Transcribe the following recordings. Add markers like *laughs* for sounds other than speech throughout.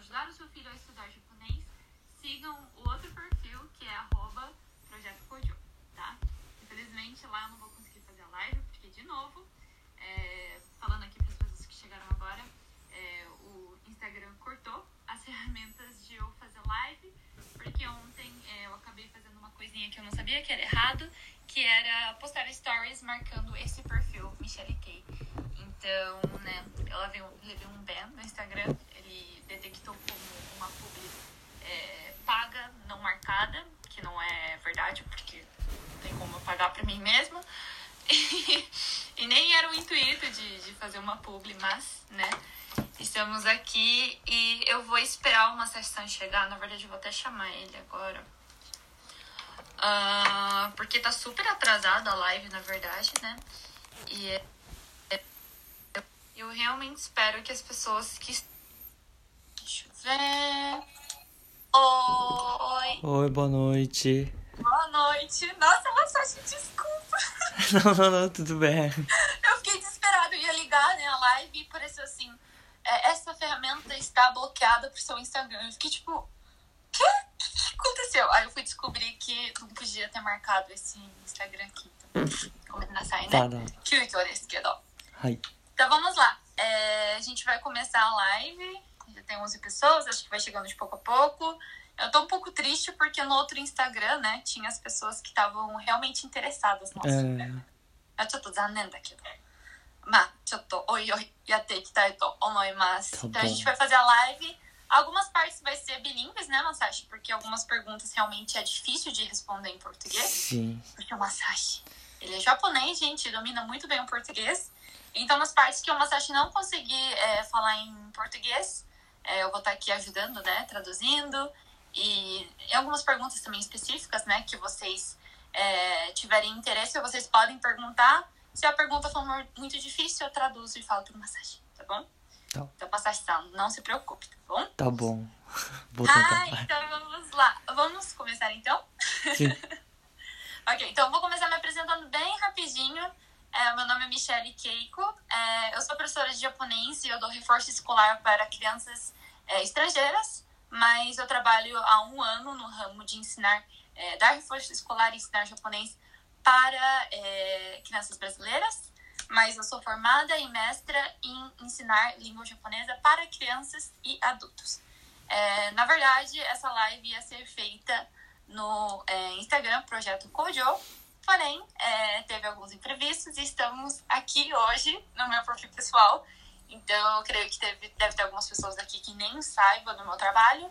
ajudar o seu filho a estudar japonês, sigam o outro perfil que é arroba Projeto Kojo, tá? Infelizmente lá eu não vou conseguir fazer a live, porque de novo, é, falando aqui para as pessoas que chegaram agora, é, o Instagram cortou as *laughs* ferramentas de eu fazer live, porque ontem é, eu acabei fazendo uma coisinha que eu não sabia que era errado, que era postar stories marcando esse perfil, Michelle Kay. Então, né, ela veio, levei um ban no Instagram, detectou como uma publi é, paga, não marcada, que não é verdade, porque não tem como eu pagar pra mim mesma. E, *laughs* e nem era o intuito de, de fazer uma publi, mas, né, estamos aqui e eu vou esperar uma sessão chegar. Na verdade, eu vou até chamar ele agora. Ah, porque tá super atrasada a live, na verdade, né? E é- é- eu realmente espero que as pessoas que. Ver. Oi! Oi, boa noite. Boa noite! Nossa, Massagem, desculpa! *laughs* Não, não, não, tudo bem. Eu fiquei desesperada, eu ia ligar né, a live e pareceu assim: é, essa ferramenta está bloqueada pro seu Instagram. Eu fiquei tipo, quê? O que, que aconteceu? Aí eu fui descobrir que não podia ter marcado esse Instagram aqui. Então, na sai, né? Tá, tá. い。Então vamos lá. É, a gente vai começar a live Já tem 11 pessoas, acho que vai chegando de pouco a pouco. Eu tô um pouco triste porque no outro Instagram, né, tinha as pessoas que estavam realmente interessadas no assunto. えー、あちょっと残念だけど。まあ、ちょっとおいおいやっていきたいと思います。 Tá Então a bom. gente vai fazer a live. Algumas partes vai ser bilíngues, né, Masashi? Porque algumas perguntas realmente é difícil de responder em português. sim. Porque o Masashi, ele é japonês, gente, domina muito bem o português. Então, nas partes que o Masashi não conseguir é, falar em português, é, eu vou estar aqui ajudando, né, traduzindo. E algumas perguntas também específicas, né, que vocês é, tiverem interesse, vocês podem perguntar. Se a pergunta for muito difícil, eu traduzo e falo pro Masashi, tá bom? Tá. Então, Masashi-san, não se preocupe, tá bom? Tá bom. *laughs* Vou Ah, tentar. então vamos lá. Vamos começar então? Sim. *laughs* Ok, então eu vou começar me apresentando bem rapidinho. É, meu nome é Michelle Keiko. É, eu sou professora de japonês e eu dou reforço escolar para crianças é, estrangeiras, mas eu trabalho há um ano no ramo de ensinar, é, dar reforço escolar e ensinar japonês para é, crianças brasileiras. Mas eu sou formada e mestra em ensinar língua japonesa para crianças e adultos. É, na verdade, essa live ia ser feita no Instagram, Projeto Kojo. Porém, é, teve alguns imprevistos e estamos aqui hoje no meu perfil pessoal. Então, eu creio que teve, deve ter algumas pessoas aqui que nem saibam do meu trabalho,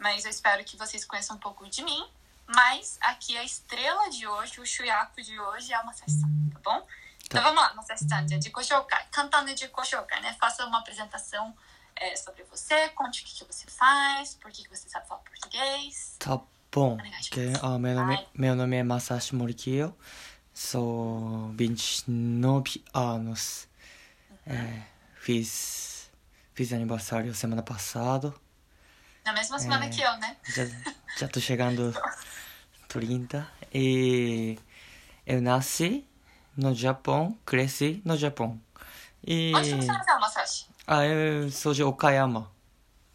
mas eu espero que vocês conheçam um pouco de mim. Mas aqui a estrela de hoje, o Shuyaku de hoje é uma sessão, tá bom? Então vamos lá, Masashi-san, de Koshokai. Cantando de Koshokai, né? Faça uma apresentação é, sobre você, conte o que, que você faz, por que, que você sabe falar português. Tá bom. Ok, ah, meu, nome, meu nome é Masashi Morikyo. Sou 29 anos. É, fiz, fiz aniversário semana passada. Na mesma semana É. que eu, né? Já, já tô chegando *laughs* 30. E eu nasci no Japão, cresci no Japão. E Onde você nasceu, Masashi? ah, eu sou de Okayama.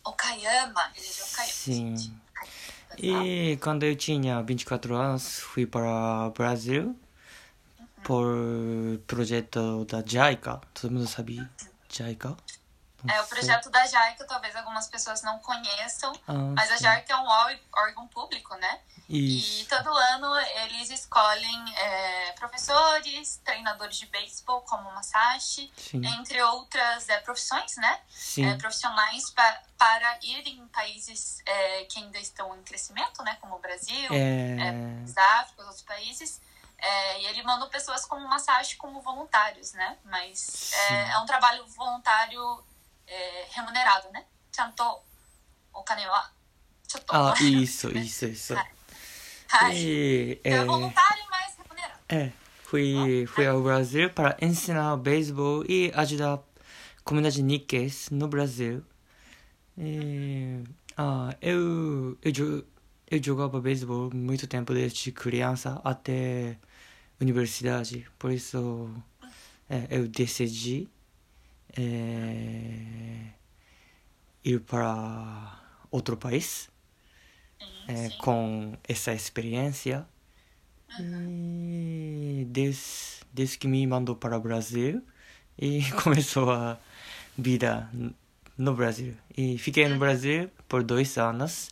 Okayama. Ele é de Okayama. Sim. gente. E quando eu tinha 24 anos, fui para o Brasil por projeto da JICA. Todo mundo sabe JICA? É o projeto da JAICA, talvez algumas pessoas não conheçam, Ah, mas a. JAICA é um órg- órgão público, né? E Isso. todo ano eles escolhem é, professores, treinadores de beisebol, como o Masashi, Sim. entre outras é, profissões, né? É, profissionais pa para ir em países é, que ainda estão em crescimento, né, como o Brasil, É, é, África, outros países. É, e ele manda pessoas como massagem como voluntários, né? Mas é, é um trabalho voluntário é, remunerado, né? Chanto o kane wa chotto. ah, isso, isso, isso. Hai. E, Então é é, voluntário, mas remunerado. é, fui, fui ao Brasil para ensinar beisebol e ajudar a comunidade Nikkei no Brasil. E, ah, eu, eu, jo- eu jogava beisebol muito tempo, desde criança até universidade. Por isso, é, eu decidi é, ir para outro país eh, sim. com essa experiência. E desde, desde que me mandou para o Brasil e *laughs* começou a vida no Brasil. E fiquei no Brasil por dois anos.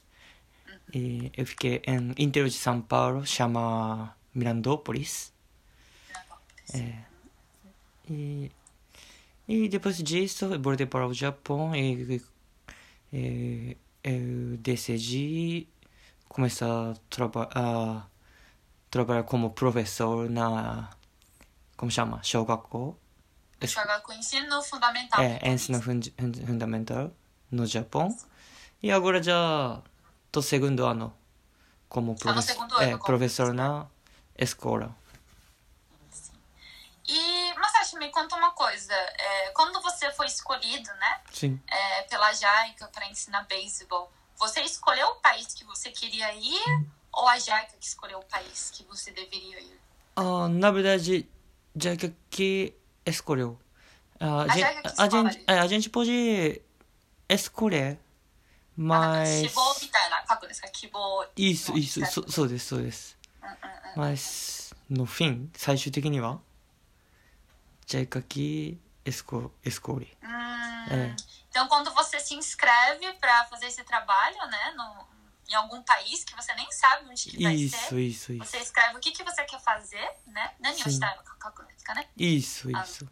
E eu fiquei em interior de São Paulo, chama Mirandópolis. É. E, e depois disso, eu voltei para o Japão e, e eu decidi começar a, traba a trabalhar como professor na. Como chama? Shogakko? Jogar com ensino fundamental. É, ensino fun- fun- fundamental no Japão. E agora já tô segundo ano como Tá professor, segundo ano é, como professor na escola. E, mas me conta uma coisa é, quando você foi escolhido, né, Sim. é, pela Jaica para ensinar beisebol, você escolheu o país que você queria ir ou a Jaica que escolheu o país que você deveria ir? Ah, na verdade, já que, que escolheu. Ah, A gen- Jaica que a, escolhe. gente, é, a gente pode escolher, 希 mas. 望みたいな書くんですか希望 Isso, の isso, 記載 so, そうです、そうです。うんうんうん Mas, no fim, 最終的には、já que esco, escolhe. Hum, É. Então, quando você se inscreve para fazer esse trabalho, né, no, em algum país que você nem sabe onde que vai Isso, ser, isso, isso. você escreve o que, que você quer fazer, né? Ka, né? Isso, Ah, isso.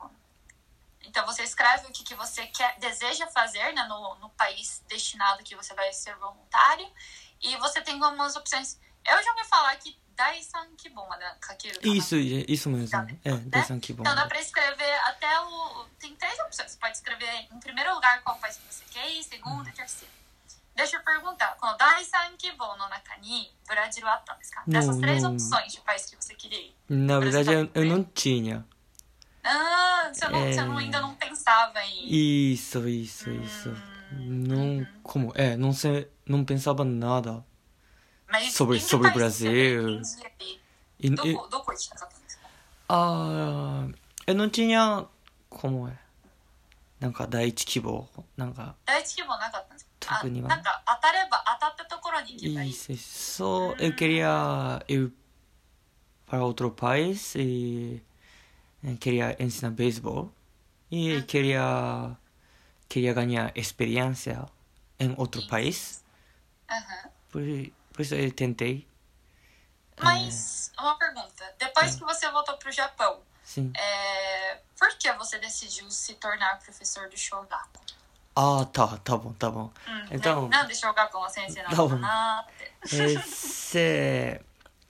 Então, você escreve o que, que você quer, deseja fazer né, no, no país destinado que você vai ser voluntário. E você tem algumas opções. Eu já ouvi falar que Isso, isso mesmo. É, Né? Então dá pra escrever até o. Tem três opções. Você pode escrever em primeiro lugar qual país que você quer ir, segundo e terceiro. Deixa eu perguntar. Com no Nakani, Brasil? Dessas três não. opções de país que você queria ir. Na verdade, eu, eu não tinha. Ah, você, não, É. você não- ainda não pensava em. Isso, isso, isso. Hum, Não, como, é, não sei, não pensava nada. Sobre- sobre o Brasil. E, e, ah, eu não tinha, como é, なんか第一希望、なんか、第一希望なかったんですかあ特にはなんか当たれば当たったところに行けばいい。Isso, eu queria ir para outro país e eh, queria ensinar beisebol e queria queria ganhar experiência em outro país. Aham. Depois eu tentei. Mas, é... uma pergunta. Depois Sim. que você voltou pro Japão, Sim. É... por que você decidiu se tornar professor do Shogaku? Ah, oh, tá, tá bom, tá bom. Hum, né? então. Não, deixa eu com você ensinar tá bom. Esse. É,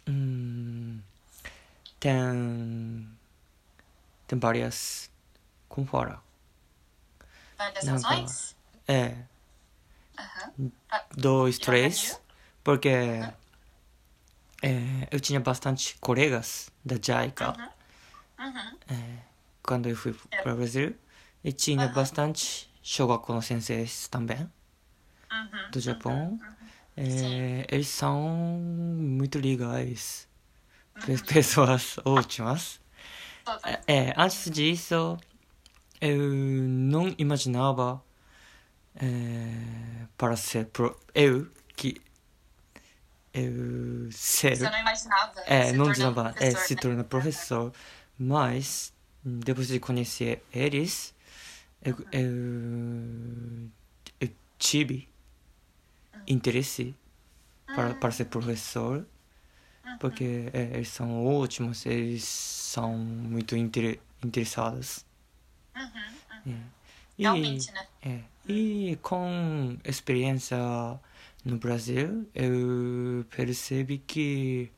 hum, tem. Tem várias. Como fora? Várias tá. razões? É. Dois, três. Porque é, eu tinha bastante colegas da JICA Uhum. Uhum. é, quando eu fui para o Brasil e tinha Aham. bastante shogakko no senseis também do Japão. É, eles são muito legais, pessoas ótimas. É, antes disso, eu não imaginava é, para ser pro, eu que eu ser Você não imaginava é, se não imaginava é, professor, se né? tornar professor, mas depois de conhecer eles, eu, eu, eu tive interesse para, para ser professor porque é, eles são ótimos, eles são muito inter, interessados. Uhum. É. E, Realmente, né? é, e com experiência no Brasil, eu percebi que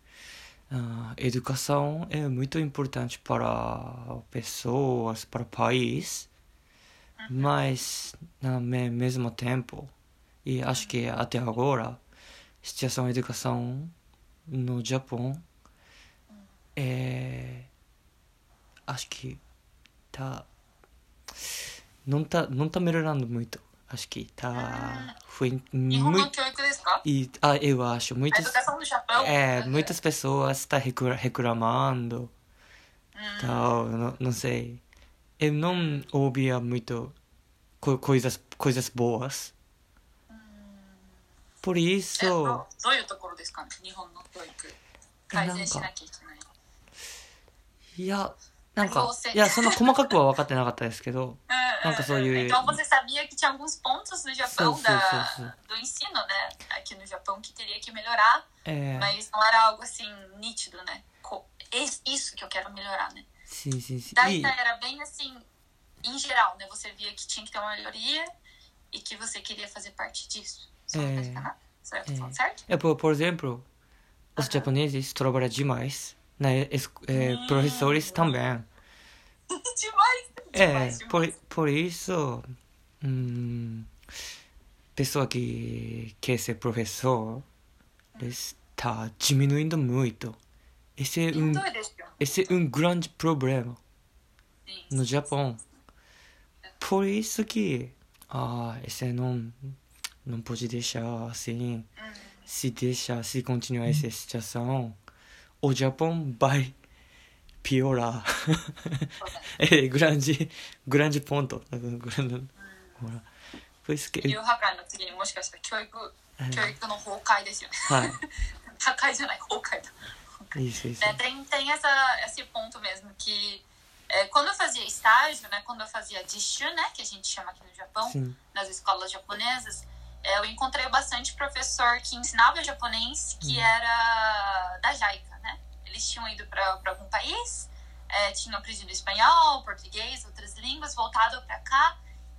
a educação é muito importante para pessoas, para o país, mas ao me- mesmo tempo, e acho que até agora, a situação da educação no Japão é acho que tá não tá não tá melhorando muito acho que tá foi 日本の muito 教育ですか e ah, eu acho A muitas educação do Japão? é Uhum. muitas pessoas estão reclamando Hum, tal não, não sei eu não ouvia muito co- coisas coisas boas por え isso どどういうと ころですかね日本の教育改善しなきゃいけないいやなんかどうせいやそんな細かくは分かってなかったですけど Não, que sou eu- Então você sabia que tinha alguns pontos no Japão Sim, sim, da, sim, sim. do ensino, né? Aqui no Japão que teria que melhorar, えー mas não era algo assim nítido, né? Co- es- Isso que eu quero melhorar, né? sim sim sim Daí e, era bem assim, em geral, né? Você via que tinha que ter uma melhoria e que você queria fazer parte disso. Só É. é. Canal? Certo? É. Falando certo? é, por, por exemplo os japoneses trabalham demais na es, é, Hum. professores também *laughs* demais! É, demais, por, demais. por isso, hum, pessoa que quer ser professor está diminuindo muito. Esse é um, esse é um grande problema no Japão. Por isso que ah, esse não não pode deixar assim. Se deixar, se continuar essa situação, o *laughs* Japão vai piorar. é grande, grande ponto. Grande- ほら Por isso que 流破壊の次にもしかしたら教育、教育の崩壊ですよね。はい破壊じゃない、崩壊だ。 isso, isso. né, tem tem essa, esse ponto mesmo que é, quando eu fazia estágio, né, quando eu fazia jishu, né, que a gente chama aqui no Japão, Sim. nas escolas japonesas, é, eu encontrei bastante professor que ensinava japonês que era da JAICA, né? Eles tinham ido para algum país, é, tinham aprendido espanhol, português, outras línguas, voltado para cá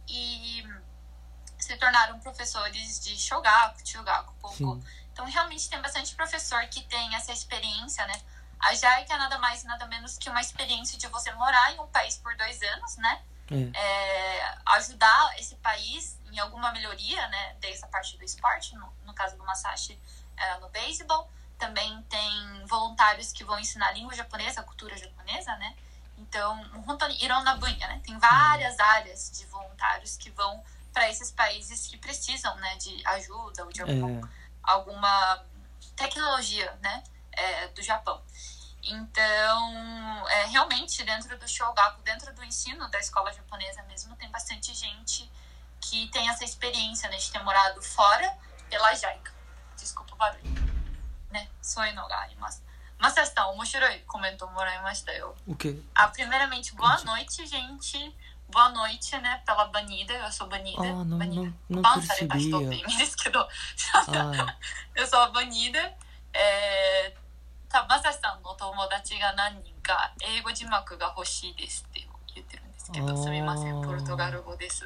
e se tornaram professores de shogaku, chugaku, pouco. Então, realmente tem bastante professor que tem essa experiência, né? A JAICA é nada mais nada menos que uma experiência de você morar em um país por dois anos, né? É, É, ajudar esse país em alguma melhoria, né? Desde a parte do esporte, no, no caso do Masashi, era no beisebol. Também tem voluntários que vão ensinar a língua japonesa, a cultura japonesa, né? Então, Hontoni Irona Bunha, né? Tem várias áreas de voluntários que vão para esses países que precisam, né? De ajuda ou de algum é, alguma tecnologia, né, é, do Japão. Então, é, realmente, dentro do Shogaku, dentro do ensino da escola japonesa mesmo, tem bastante gente que tem essa experiência né, de ter morado fora pela JICA. Desculpa o barulho. Né? Sonho no mas... mas está o omoshiroi, comentou Moraimashita. O quê? Ah, primeiramente, boa noite, gente. Boa noite, né, pela banida. Eu sou banida. Ah, não, banida. não, não, não tá percebia. *laughs* Ah. eu sou a banida. É... たまさしさんの友達が何人か英語字幕が欲しいですって言ってるんですけあーどすみませんポルトガル語です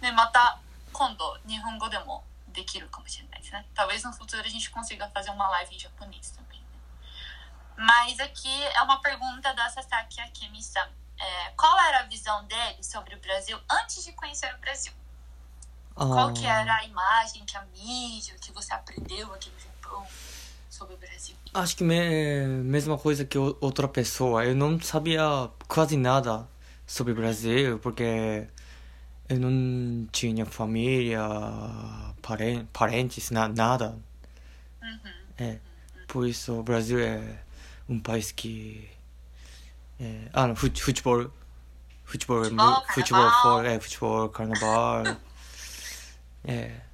でまた今度日本語でもできるかもしれないですね talvez no futuro a gente consiga fazer uma live em japonês também né? mas aqui é uma pergunta da Sasaki Akemi-san é, qual era a visão dele sobre o Brasil antes de conhecer o Brasil qual que ah, era a imagem que a mídia que você aprendeu aqui no Japão Sobre o Brasil acho que me, mesma coisa que outra pessoa. Eu não sabia quase nada sobre o Brasil, porque eu não tinha família, paren- parentes, na, nada. Uhum. É, por isso o Brasil é um país que é, ah, não, fute- futebol futebol é Futebol, futebol carnaval. for- é futebol carnaval *laughs* é hum,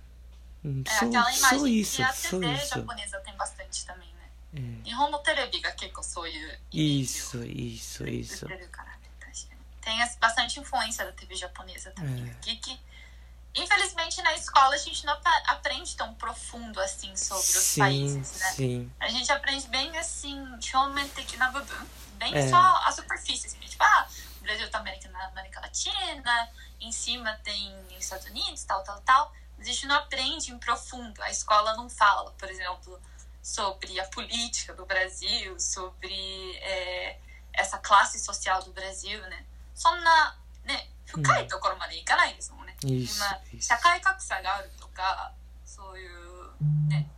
Hum, é só, aquela imagem só isso, que a TV isso. japonesa tem bastante também, né? É. Roma Terebi ga keko sou Isso, isso, isso. Tá tem bastante influência da TV japonesa também. É. Que, infelizmente, na escola a gente não aprende tão profundo assim sobre os sim, países, né? Sim. A gente aprende bem assim, bem é. só a superfície, assim, tipo, ah, o Brasil tá na América Latina, em cima tem Estados Unidos, tal, tal, tal Mas a gente não aprende em profundo. A escola não fala, por exemplo, sobre a política do Brasil, sobre é, essa classe social do Brasil, né? そんな、ね、深いところまでいかないですもんね。 isso 今 isso 社会格差があるとかそういうね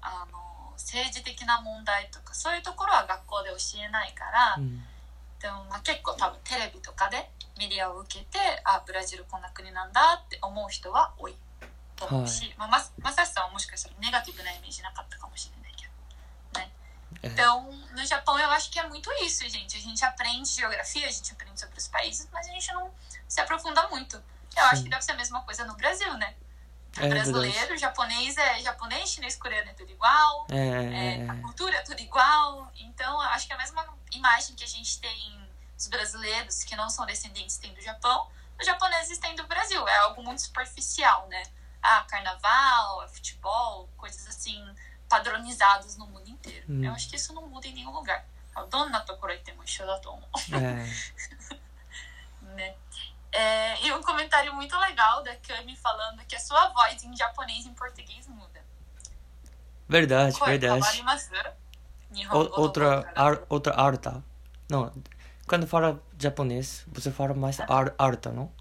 あの政治的な問題とかそういうところは学校で教えないから、 hum, でもまあ結構多分テレビとかでメディアを受けてあブラジルこんな国なんだって思う人は多い と思うし、まあ、ままさしさんはもしかしたらネガティブなイメージなかったかもしれないけどね É. então no Japão eu acho que é muito isso gente a gente aprende geografia a gente aprende sobre os países mas a gente não se aprofunda muito eu acho Sim. que deve ser a mesma coisa no Brasil né É brasileiro, verdade. japonês é japonês, chinês, coreano é tudo igual. É, É, a cultura é tudo igual. Então, eu acho que a mesma imagem que a gente tem dos brasileiros que não são descendentes tem do Japão, os japoneses têm do Brasil. É algo muito superficial, né? Ah, carnaval, é futebol, coisas assim padronizadas no mundo inteiro. Hum. Eu acho que isso não muda em nenhum lugar. Dona muito shodaton, é. *laughs* né? É, e um comentário muito legal da Kami falando que a sua voz em japonês e em português muda. Verdade, Koi verdade. O- to outra, ar, outra alta. Não, quando fala japonês, você fala mais ar, alta, não?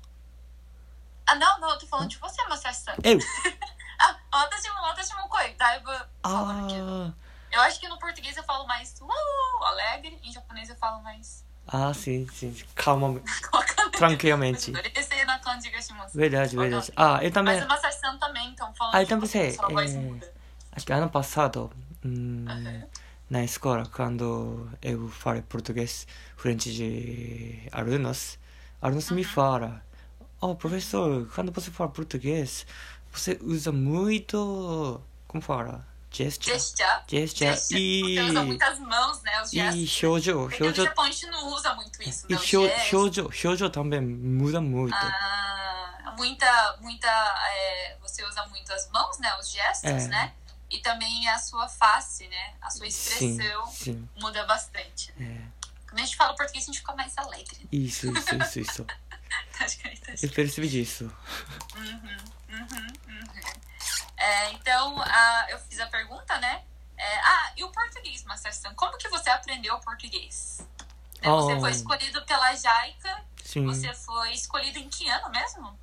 Ah, não, não, eu tô falando de você, Masashi-san. Eu? Ah,私も、私も声、だいぶfalando aqui. Ah, *laughs* Eu acho que no português eu falo mais uh, alegre, em japonês eu falo mais. ah, sim, sim. Calma, わ*laughs* かんない。 tranquilamente. 冷*laughs* 静な感じがします。 Verdade, verdade. Ah, eu também. Mas o Masashi-san também, então falando Ah, eu de também você, sei. sua voz É. muda. Acho que ano passado, hum, Aham. na escola, quando eu falei português, frente de alunos, alunos me falam, oh, professor, quando você fala português, você usa muito, como fala? Gesture. Gesture. Gesture e, Você usa muitas mãos, né? Os e gestos. shoujo, Porque no shoujo, Japão a gente não usa muito isso, e né? Shou- gestos. shoujo, shoujo também muda muito. Ah, muita, muita. é, você usa muito as mãos, né? Os gestos, É. né? E também a sua face, né? A sua Sim, expressão sim, muda bastante. é. Quando a gente fala português, a gente fica mais alegre. Isso, isso, isso, isso. *laughs* *laughs* Acho que é isso. Eu percebi disso. Uhum, uhum, uhum. É, então, a- eu fiz a pergunta, né? É, ah, e o português, Master-san? Como que você aprendeu o português? Né, Você Oh. foi escolhido pela Jaica. Sim. Você foi escolhido em que ano mesmo?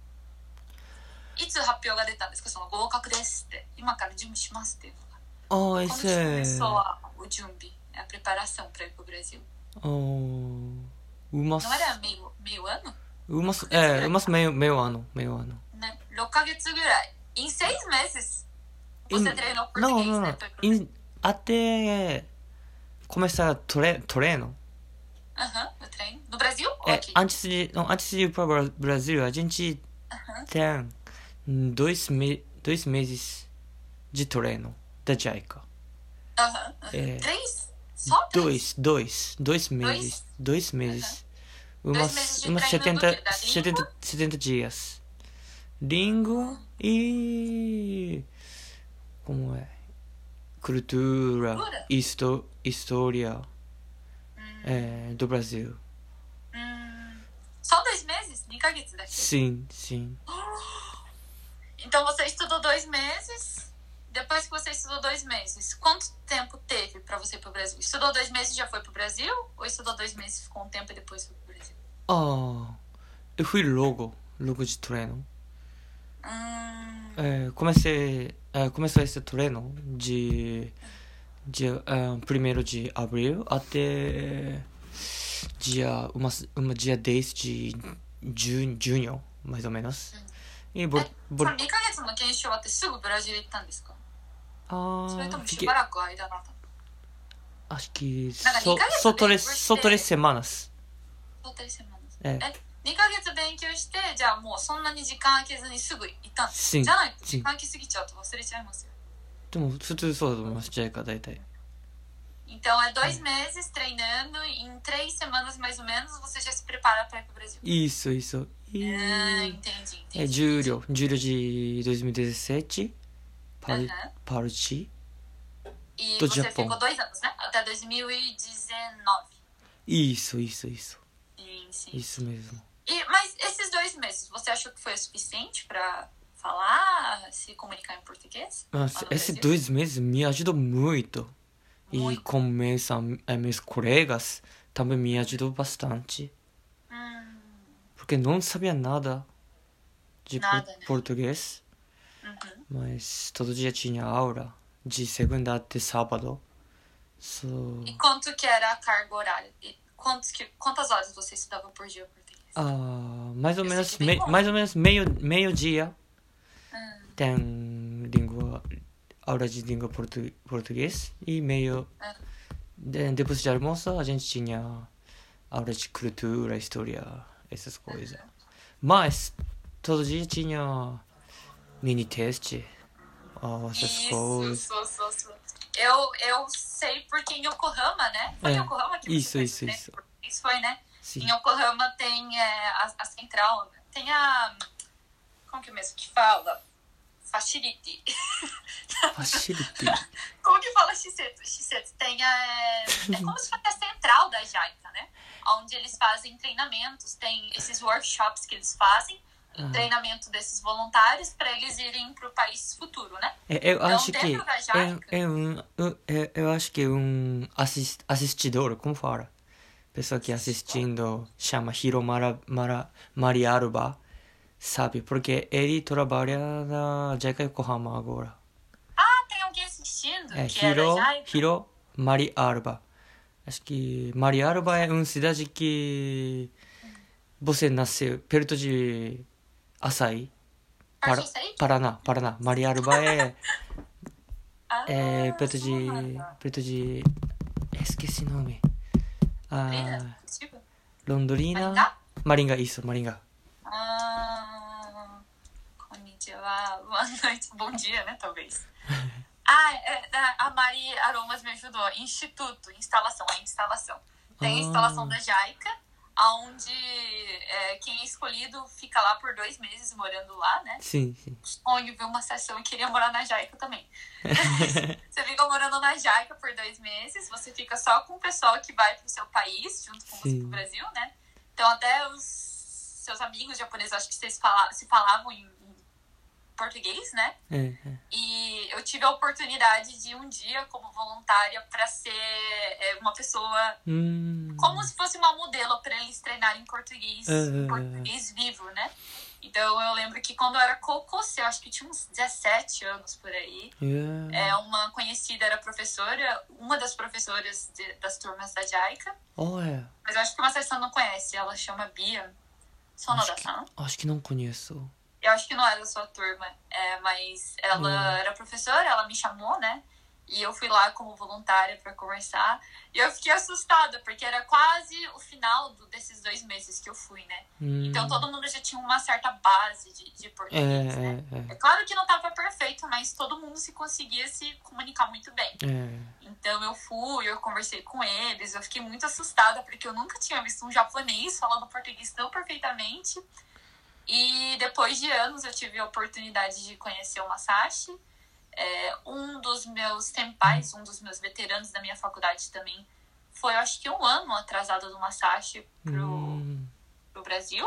いつ発表が出たんですかその合格ですって。今から準備しますっていうのが。 Oh, Quando esse que é. começou a, o Jumbi, a preparação para ir pro Brasil? Oh, uma, Não era meio, meio ano? uma, é, umas meio, meio ano, meio ano. Né? 6ヶ月ぐらい。Em seis meses, você Em- treinou Não, português, não, né? não. Foi pro Em, até começar tre, treino. Aham, o treino. No Brasil ou É, aqui? antes de, não, antes de ir para o Brasil, a gente Aham. tem dois, me, dois meses de treino da JICA. Aham. aham. É. Três? Só três? Dois, dois, dois meses. Dois meses. umas, umas 70, 70, 70 dias. Língua e. Como é? Cultura, histo, história é, do Brasil. Hum, só dois meses? Daqui. Sim, sim. *gasps* Então você estudou dois meses. Depois que você estudou dois meses, quanto tempo teve para você ir para o Brasil? Estudou dois meses e já foi para o Brasil? Ou estudou dois meses, ficou um tempo e depois foi ああ F いるロゴ？6時トレーノうんえコメセコメセトレーノジじゃプリメロジアブリュー、アテ、ジアあうますうデイスジュニョまとめます、うん、えボルえボル。2ヶ月の研修終わってすぐブラジル行ったんですか？ああそれともしばらく間だったあしきそトレスソトレセマれスれトレセマナスええ2ヶ月勉強してじゃあもうそんなに時間空けずにすぐ行ったんですじゃないと.時間空きすぎちゃうと忘れちゃいますよでも普通そうだと思います、JICA 大体。Então é dois meses treinando, e em três semanas mais ou menos você já se prepara para ir pro Brasil. Isso, isso. E Ah, entendi, entendi. é julho, julho de 2017, par, Aham. parti. E do você Japão. ficou dois anos, né? Até 2019. Isso, isso, isso. Isso mesmo. E, mas esses dois meses, você achou que foi o suficiente para falar, se comunicar em português? Esses dois meses me ajudou muito. E Muito. com meus, am- eh, meus colegas também me ajudou bastante. Hum, Porque não sabia nada de por- Nada, né? português. uhum. Mas todo dia tinha aula. De segunda até sábado. So, E quanto que era a carga horária? Quantos que, quantas horas você estudava por dia português? ah, mais ou Eu menos, me- mais ou menos meio, meio dia Hum, tem língua, aula de língua portu, português e meio Ah. de, depois de almoço a gente tinha aula de cultura, história, essas coisas. Mas todo dia tinha mini teste essas Isso, coisas. sou, sou, sou. Eu, eu sei porque em Yokohama, né? Foi É, em Yokohama que isso, isso, fez, né? isso. Isso foi, né? Sim. Em Yokohama tem é, a, a central, tem a. Como que é mesmo que fala? Facility. *laughs* Facility. Como que fala Shisetsu? Shisetsu tem a. É como se fosse a central da JICA, né? Onde eles fazem treinamentos, tem esses workshops que eles fazem, Ah. treinamento desses voluntários para eles irem para o país futuro, né? É, eu Então, acho que é, é um eu, é- eu acho que um assis, assistidor, como fala? Pessoa que assistindo chama Hiro Mara, Mara, Mariaruba, sabe? Porque ele trabalha na JICA Yokohama agora. Ah, tem alguém assistindo É que Hiro? Hiro Mariaruba. Acho que Mariaruba é uma cidade que você nasceu perto de Açaí. Para, Acho sei. Paraná, Paraná. Mariaruba é *laughs* Ah, É, perto de. Sonata. perto de. Esqueci o nome. Ah, Londrina? Tipo, Londrina. Maringá? Maringá, isso, Maringá. Ah, konnichiwa. *laughs* Boa noite, bom dia, né? Talvez. *laughs* Ah, é, a Mari Aromas me ajudou. Instituto, instalação, é instalação. Tem a Ah. instalação da JICA, onde é, quem é escolhido fica lá por dois meses morando lá, né? Sim, sim. Sonho ver uma sessão e queria morar na JICA também. *laughs* você fica morando na JICA por dois meses, você fica só com o pessoal que vai pro seu país, junto com você pro Brasil, né? Então até os seus amigos japoneses, acho que vocês fala, se falavam em português, né? É. E eu tive a oportunidade de um dia, como voluntária, para ser é, uma pessoa Hum. como se fosse uma modelo para eles treinarem em português, Ah. português vivo, né? Então eu lembro que quando eu era cocô, eu acho que tinha uns 17 anos por aí, é, uma conhecida era professora, uma das professoras de- das turmas da JICA, Oh, é. mas eu acho que uma sessão não conhece, ela chama Bia Sonoda-san. Acho que não conheço. Eu acho que não era da sua turma, é, mas ela Hum. era professora, ela me chamou, né? E eu fui lá como voluntária para conversar. E eu fiquei assustada, porque era quase o final do- desses dois meses que eu fui, né? Hum. Então todo mundo já tinha uma certa base de, de É, português, né? é, É claro que não tava perfeito, mas todo mundo se conseguia se comunicar muito bem. é. É. Então eu fui, eu conversei com eles, eu fiquei muito assustada porque eu nunca tinha visto um japonês falando português tão perfeitamente. E depois de anos eu tive a oportunidade de conhecer o Masashi. É, um dos meus tempais, um dos meus veteranos da minha faculdade também foi, eu acho que um ano atrasado do Masashi pro, Hum. pro Brasil,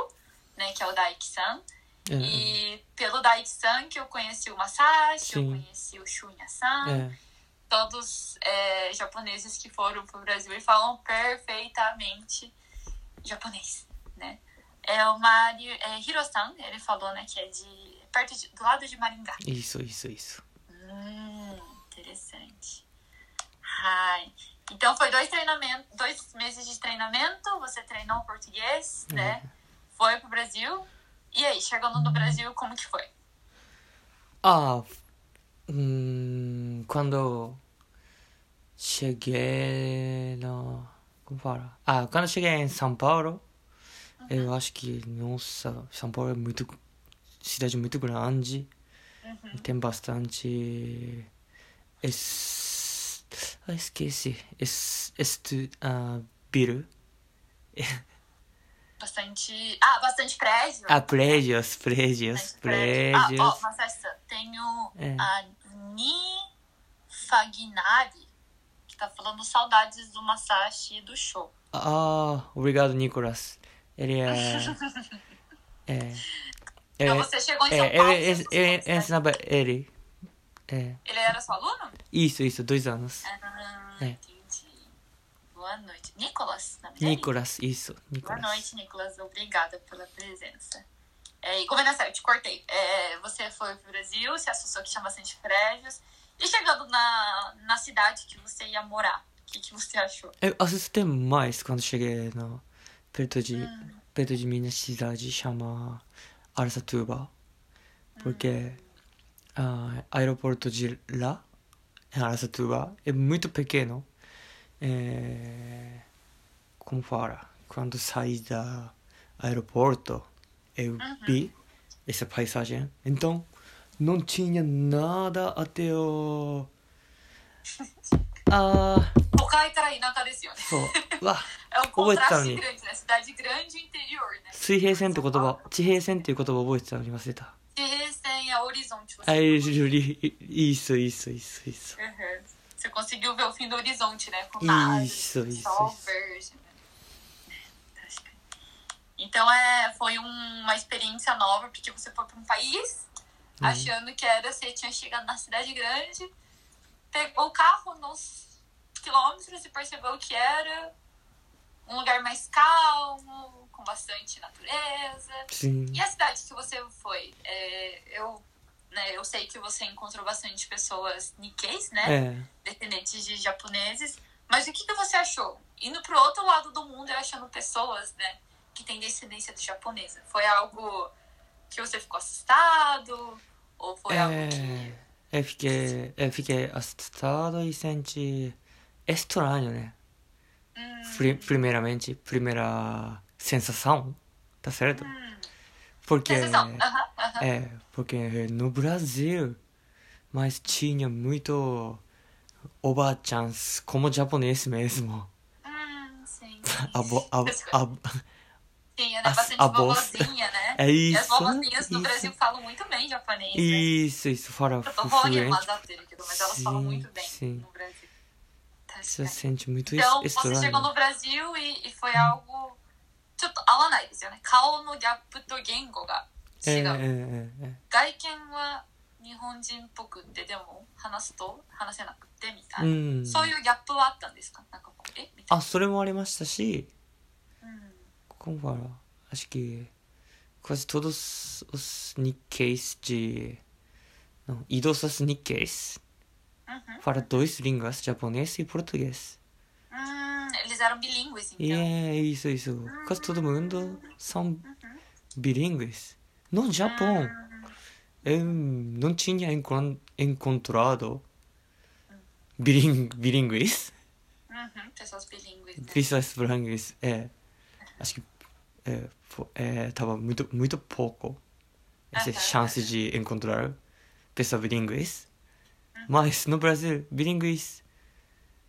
né, que é o Daiki-san. É, E pelo Daiki-san que eu conheci o Masashi, eu Sim. conheci o Shunya-san é. todos é, japoneses que foram pro Brasil e falam perfeitamente japonês, né? É o Mari, é, Hiro-san, ele falou, né, que é de perto de, do lado de Maringá. Isso, isso, isso. Hum, interessante. Ai. Então foi dois treinamentos, dois meses de treinamento, você treinou português, né? Foi pro Brasil. E aí, chegando no Brasil, como que foi? Ah, hum, quando cheguei no. Como fala? Ah, quando cheguei em São Paulo, eu acho que, nossa, São Paulo é muito. cidade muito grande. Tem bastante. Es, ah, esqueci. Es, estu, ah, biru. *laughs* Bastante. Ah, bastante prédio. Ah, prédios, prédios, Bastante prédio. prédios. Ah, ó, tem o É. a Ni Fagnari, que tá falando saudades do Masashi e do show. Ah, obrigado, Nicolas. Ele é. *laughs* é. Então é, você chegou em São é, Paulo. ele, ele, né? ensinava ele. É. Ele era seu aluno? Isso, isso, dois anos. Ah, É. entendi. Boa noite. Nicolas, nome dele? Nicolas, isso, Boa Nicolas. noite, Nicolas. Obrigada pela presença. É, e como é na série, eu te cortei. É, você foi pro Brasil, se assustou que tinha bastante prédios. E chegando na, na cidade que você ia morar, o que, que você achou? Eu assustei mais quando cheguei no, perto, de, perto de minha cidade, chama Aracatuba. Porque ah, aeroporto de lá, em Aracatuba, é muito pequeno. É, como fala? Quando do aeroporto, eu vi essa paisagem. Então, não tinha nada até o *laughs* あー都会から田舎ですよね。そううわ É um 覚えてたの contraste に grande, né? Cidade grande e interior, né? 水平線って言葉地平線っていう言葉覚えてたのに忘れた De recém a horizonte. Você, あいい*laughs* いいっすいいっすいいっすいいっす Uhum. Você conseguiu ver o fim do horizonte, né? Com Isso, árvores, isso, sol isso. verde. Né? Acho que- Então é, foi um- uma experiência nova, porque você foi para um país Uhum. achando que era, você tinha chegado na cidade grande, pegou o carro nos quilômetros e percebeu que era um lugar mais calmo, com bastante natureza. sim E a cidade que você foi? É, eu, né, eu sei que você encontrou bastante pessoas nikkeis, né? え Descendentes de japoneses. Mas o que, que você achou? Indo pro outro lado do mundo e achando pessoas, né? Que têm descendência de japonesa. Foi algo que você ficou assustado? Ou foi algo que... é, é fiquei é fiquei assustado e senti estranho né Hum, Pri- primeiramente primeira sensação tá certo porque é porque no Brasil mas tinha muito oba-chans como japonês mesmo abo, ab, ab, Tinha, né? as- Bastante a bolsa. vovozinha, né? é E as isso vovozinhas no isso Brasil falam muito bem japonês, né? isso isso と方言 fluente mas elas falam Sim, muito bem sim. no Brasil. Tá você sente muito Então, você estranho chegou no Brasil e, e foi algo. ちょっと合わないですよね。顔のギャップと言語が違う。é, é. 外見は日本人っぽくって、でも話すと話せなくてみたいな。うんそういうギャップはあったんですかなんかこう、えみたいあそれもありましたし。como fala? Acho que quase todos os Nikkeis de. Não, idosas Nikkeis. Uhum. Para dois línguas, japonês e português. Hum, eles eram bilíngues, então. É, isso, isso. Uhum. Quase todo mundo são uhum. bilíngues. No Japão, uhum. eu não tinha encontrado biling bilíngues. Uhum, pessoas bilíngues. Né? Pessoas é. Acho que é, é tava muito muito pouco essa chance de encontrar pessoas bilíngues mas no Brasil bilíngues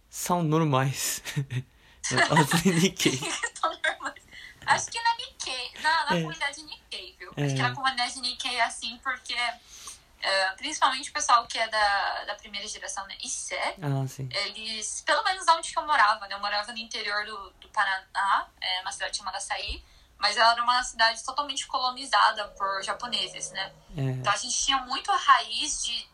são normais. *laughs* As Nikkei. *laughs* Acho que na Nikkei, na, na É. comunidade Nikkei, viu? É. Acho que na comunidade Nikkei é assim porque, é, principalmente o pessoal que é da, da primeira geração, né, Issé, ah sim. Eles, pelo menos onde que eu morava, né, eu morava no interior do, do Paraná, é, uma cidade chamada Açaí, mas ela era uma cidade totalmente colonizada por japoneses, né? É. Então a gente tinha muito a raiz de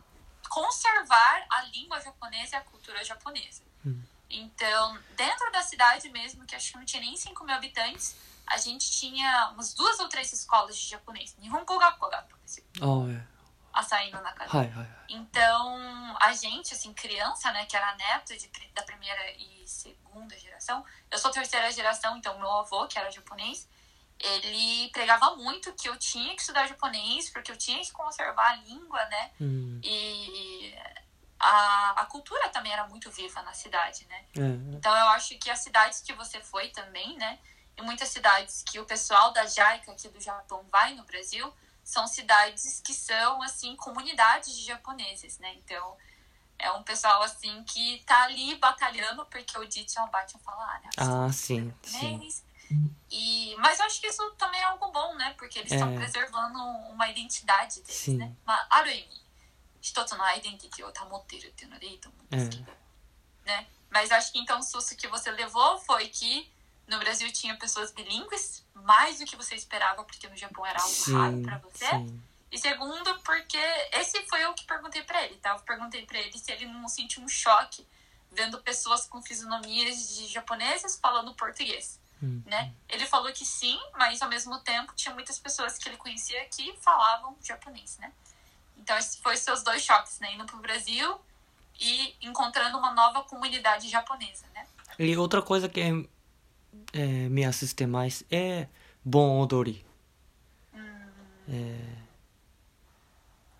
conservar a língua japonesa e a cultura japonesa. Hum. Então, dentro da cidade mesmo, que acho que não tinha nem 5 mil habitantes, a gente tinha umas duas ou três escolas de japonês. Nihongo Gakogato, oh, é. saindo na casa. Então, a gente, assim, criança, né, que era neto de, da primeira e segunda geração, eu sou terceira geração, então meu avô, que era japonês, ele pregava muito que eu tinha que estudar japonês, porque eu tinha que conservar a língua, né? Uhum. E a, a cultura também era muito viva na cidade, né? Uhum. Então eu acho que as cidades que você foi também, né? E muitas cidades que o pessoal da JICA aqui do Japão vai no Brasil, são cidades que são, assim, comunidades de japoneses, né? Então, é um pessoal assim que tá ali batalhando porque o Ditchan bate um falar, né? Ah, sim, sim. E, mas eu acho que isso também é algo bom, né? Porque eles estão É. preservando uma identidade deles, Sim. né? Mas, ある意味、一つのアイデンティティを保っているっていうのでいいと思うんですけど。Né? Mas acho que então o susto que você levou foi que no Brasil tinha pessoas bilíngues, mais do que você esperava, porque no Japão era algo raro sim pra você. sim E segundo, porque esse foi o que perguntei pra ele, tá? Eu perguntei pra ele se ele não sentiu um choque vendo pessoas com fisionomias de japoneses falando português, うん、né? Ele falou que sim, mas ao mesmo tempo tinha muitas pessoas que ele conhecia que falavam japonês, né? Então esses foram seus dois choques, né? Indo pro Brasil e encontrando uma nova comunidade japonesa, né? E outra coisa que é, me assusta mais é bom odori. É,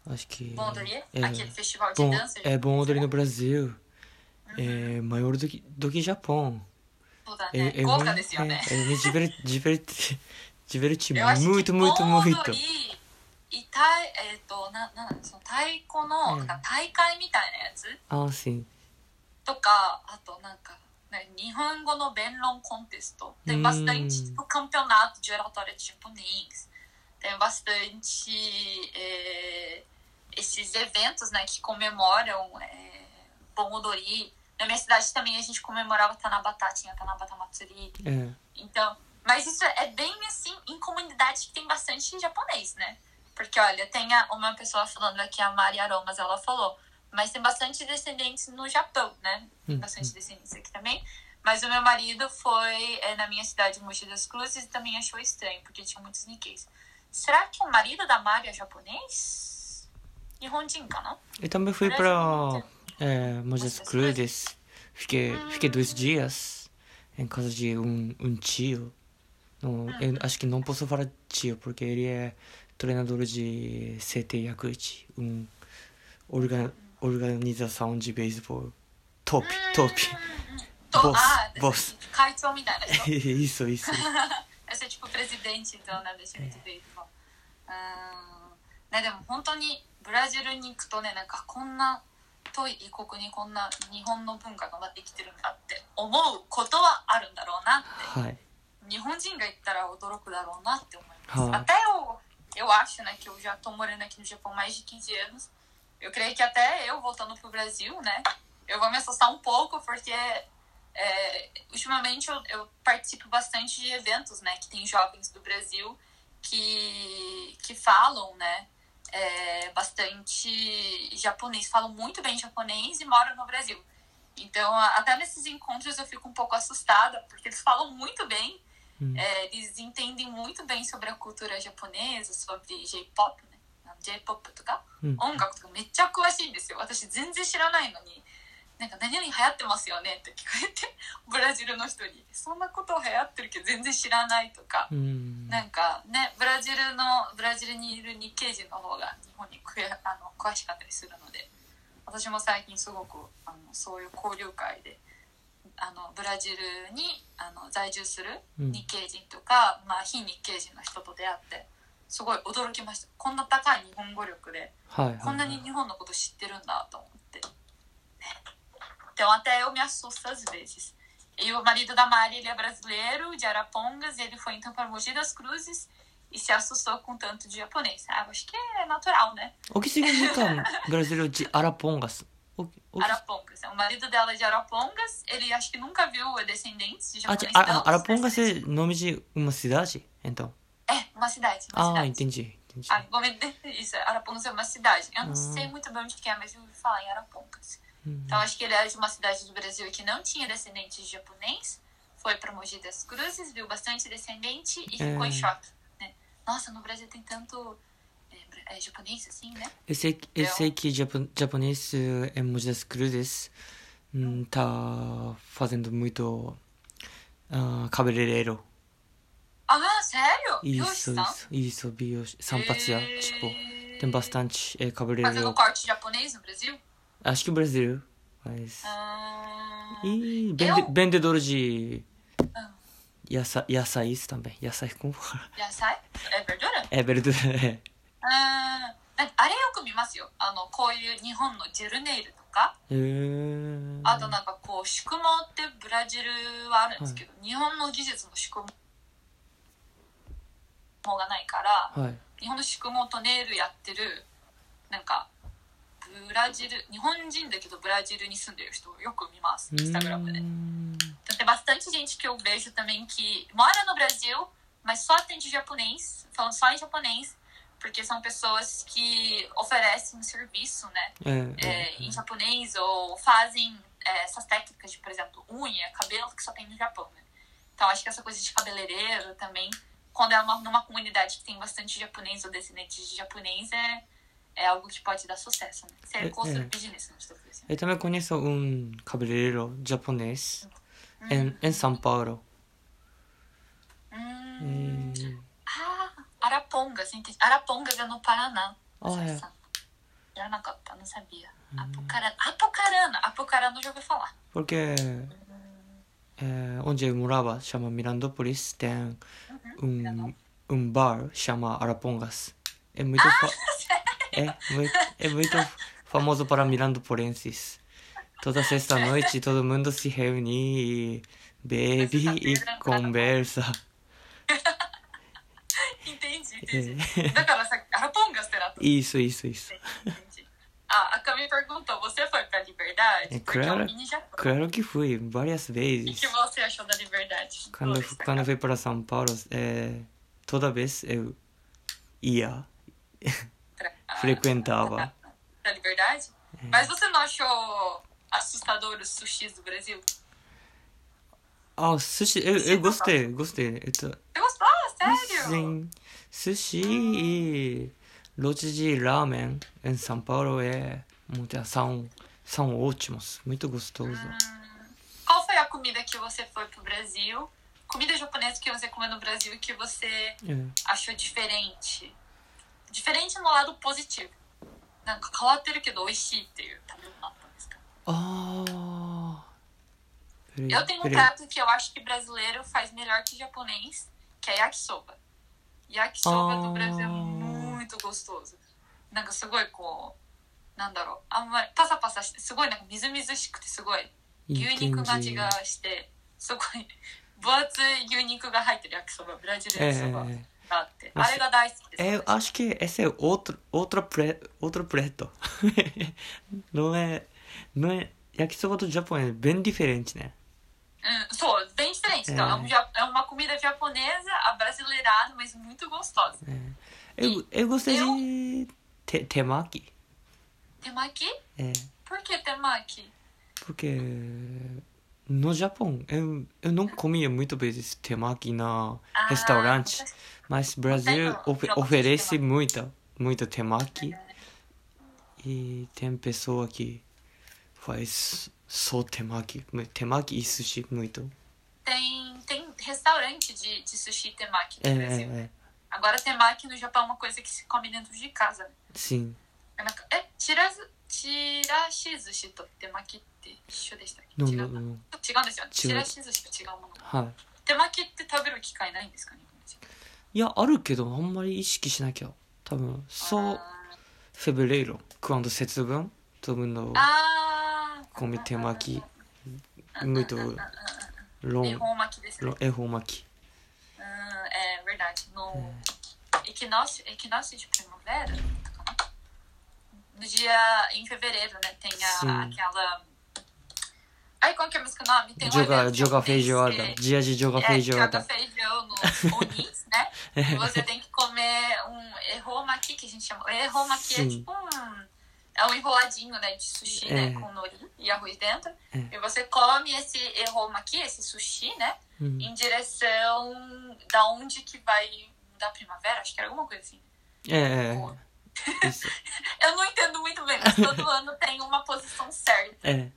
acho que Bom Odori, é, aquele festival de bom, dança. é bom odori no Brasil. É maior do que, do que Japão. そうだね、豪華ですよね。ジブリ、ジブリって、ジブリチーム、ムートムートムート。痛い、えっ、と、な、な、その太鼓の、なんか大会みたいなやつ？あ、とか、あと、なんか、日本語の弁論コンテスト。で、バスタインチ、コンピョナート、ジュラトレチュポネイングス。で、バスタインチ、えー、esses eventos, né, que comemoram. Na minha cidade também a gente comemorava Tanabata tinha Tanabata Matsuri え então, mas isso é bem assim em comunidade que tem bastante japonês, né? Porque olha, tem uma pessoa falando aqui, a Mari Aromas, ela falou, mas tem bastante descendentes no Japão, né? Tem Hum, bastante descendentes aqui também. Mas o meu marido foi é, na minha cidade, Mogi das Cruzes, e também achou estranho, porque tinha muitos Nikkeis. Será que o marido da Mari é japonês? Nihonjin, não? Eu também fui para é, Mogi das Cruzes. Fiquei, fiquei dois dias em casa de um, um tio. Eu acho que não posso falar tio, porque ele é treinador de CT Yakuti, um orga, organização de beisebol top, top. To- Boss, ah, boss. aqui, Kaito Midara. isso, isso. Vai ser tipo presidente, então, né? Eu ver. Bom. ね、でも本当にブラジルに行くとね、なんかこんな遠い異国にこんな日本の文化がまだ生きてるんだって思うことはあるんだろうなって。はい。日本人が行ったら驚くだろうなって思います。はい Até eu, eu acho, né, que eu já tô morando aqui no Japão há mais de 15 anos. Eu creio que até eu voltando pro Brasil, né, eu vou me assustar um pouco porque é, ultimamente eu, eu participo bastante de eventos, né, que tem jovens do Brasil que, que falam, né, é, bastante japonês, falam muito bem japonês e moram no Brasil. Então, a- até nesses encontros eu fico um pouco assustada, porque eles falam muito bem, うん。 é, eles entendem muito bem sobre a cultura japonesa, sobre J-pop, ね。J-pop とか、うん音楽とかめっちゃ詳しいんですよ。私全然知らないのに、 なんか何々流行ってますよねって聞かれて、*laughs* ブラジルの人に、そんなこと流行ってるけど全然知らないとか、うん。なんかね、ブラジルの、ブラジルにいる日系人の方が日本にくやあの詳しかったりするので、私も最近すごくあのそういう交流会で、あのブラジルにあの在住するうん日系人とか、まあ、非日系人の人と出会って、すごい驚きました。こんな高い日本語力で、はいこんなはいはい。に日本のこと知ってるんだと思って。ね Então até eu me assusto às vezes. E o marido da Mari, ele é brasileiro, de Arapongas, e ele foi então para Mogi das Cruzes e se assustou com tanto de japonês. Ah, acho que é natural, né? O que significa *laughs* brasileiro de Arapongas? O, o que... Arapongas. É, o marido dela é de Arapongas, ele acho que nunca viu descendentes ah, de japonês. Ah, de, Arapongas né? é nome de uma cidade, então? É, uma cidade. Uma ah, cidade. entendi. entendi. Ah, *laughs* isso, Arapongas é uma cidade. Eu não ah. sei muito bem onde que é, mas eu ouvi falar em Arapongas. Hum. Então acho que ele é de uma cidade do Brasil que não tinha descendente de japonês, foi para Mogi das Cruzes, viu bastante descendente e ficou É. em choque. Né? Nossa, no Brasil tem tanto é, é, japonês assim, né? Eu sei, eu Eu- sei que japo- japonês eh, em Mogi das Cruzes hum, tá fazendo muito ah, cabeleireiro. Ah, sério? Isso, Yoshi-san? isso, isso, bio, sanpatia, É. tipo, tem bastante Fazendo cabeleireiro. corte japonês no Brasil? アシュブラジル。ナイス。いい。ベンデドルジー。野菜、野菜、イースタンベ、野菜、コンフォー。野菜エベルドゥレ。エベルドゥレ。うん。なん、あれよく見ますよ。あの、こういう日本のジェルネイルとか。へあと、なんか、こう、宿毛ってブラジルはあるんですけど、日本の技術の宿毛がないから、日本の宿毛とネイルやってる、なんか、ブラジル、日本人だけどブラジルに住んでる人をよく見ます、インスタグラムで。 Hum. Então tem bastante gente que eu vejo também que mora no Brasil, mas só atende japonês, falando só em japonês, porque são pessoas que oferecem serviço, né, É, é, é, em japonês ou fazem é, essas técnicas de, por exemplo, unha, cabelo, que só tem no Japão, né. Então acho que essa coisa de cabeleireiro também, quando é uma, numa comunidade que tem bastante japonês ou descendentes de japonês, é, é algo que pode dar sucesso, né. É, Ser construir é. business, dizendo. Eu também conheço um cabeleireiro japonês em, em São Paulo. Hum. Ah, Arapongas, entendi. Arapongas é no Paraná. Ah, é. Já não, sabia. Apucarana. Apucarana. Apucarana eu já ouvi falar. Porque é, onde eu morava chama Mirandópolis tem um, um bar chama Arapongas. É muito, fa *laughs* É muito, é muito famoso para Mirandoporenses. Toda sexta-noite todo mundo se reúne e bebe tá e conversa. *laughs* entendi, entendi. É. Daquelas. É isso, isso, isso. Ah, a Cami perguntou, você foi pra Liberdade? É, claro, claro que fui, várias vezes. O que você achou da Liberdade? Quando, Dois, quando eu tá. fui para São Paulo, é, toda vez eu ia frequentava. *laughs* Da Liberdade? É. Mas você não achou assustador os sushis do Brasil? Ah, sushi, eu, eu gostei, gostei. Então, Você gostou? Sério? sim, sushi e lote de ramen em São Paulo é muito, são, são ótimos, muito gostoso. Qual foi a comida que você foi pro Brasil? Comida japonesa que você comeu no Brasil e que você É. achou diferente? なんか変わってるけど美味しいっていう食べ物あったんですか？ああ。Eu すごい、こう、なんだろう、あんまりパサパサして、すごいなんかみずみずしくて、すごい牛肉味がして、すごい分厚い牛肉が入ってる焼きそば、ブラジル焼そば。があって、 Mas あれが大好きです。 é, eu acho que esse é outro, outro, pre, outro preto. *laughs* não é, não é, yakisoba do Japão é bem diferente, né? うん、そう、bem diferente. Então, É. é. um ja- é uma comida japonesa, abrasileirada, mas muito gostosa. Eu, eu gostei de te, temaki. Temaki? É, Por que temaki? porque no Japão eu, eu não comia muito vezes temaki na Ah, restaurante, mas- mas Brasil tem ofe- no- oferece temaki. muita, muita temaki. E tem pessoa que faz só temaki, mas temaki e sushi muito. Tem, tem restaurante de, de sushi temaki no É, Brasil. é, é, Agora, temaki no Japão é uma coisa que se come dentro de casa. né? sim. なんかえ、ちらず、ちらし寿司と手巻きって一緒でしたっけ No, 違 no, うな no. 違うんですよね。違うちらし寿司と違うもの。はい。手巻きって食べる機会ないんですか日本人 いや、あるけど、あんまり意識しなきゃ。多分、そう、フェブレイロ、クアンド節分、とぶの、ゴミ手巻き、ムと、ロン、恵方巻きですね。恵方巻き。Hum, é verdade. No equinócio, equinócio de primavera, no dia em fevereiro, né? Tem a, aquela Ai, qual que é o mesmo nome? Tem um joga japonês feijoada. que- Dia de joga É, joga feijoada. feijão nos onis, né? *laughs* E você tem que comer um erromaki, que a gente chama. Erromaki é tipo um. É um enroladinho, né? De sushi, É. né? Com nori e arroz dentro. É. E você come esse erromaki, esse sushi, né? Hum. Em direção da onde que vai da primavera, acho que era alguma coisa assim. É, é, é. Isso. *laughs* Eu não entendo muito bem, mas todo *laughs* ano tem uma posição certa. É.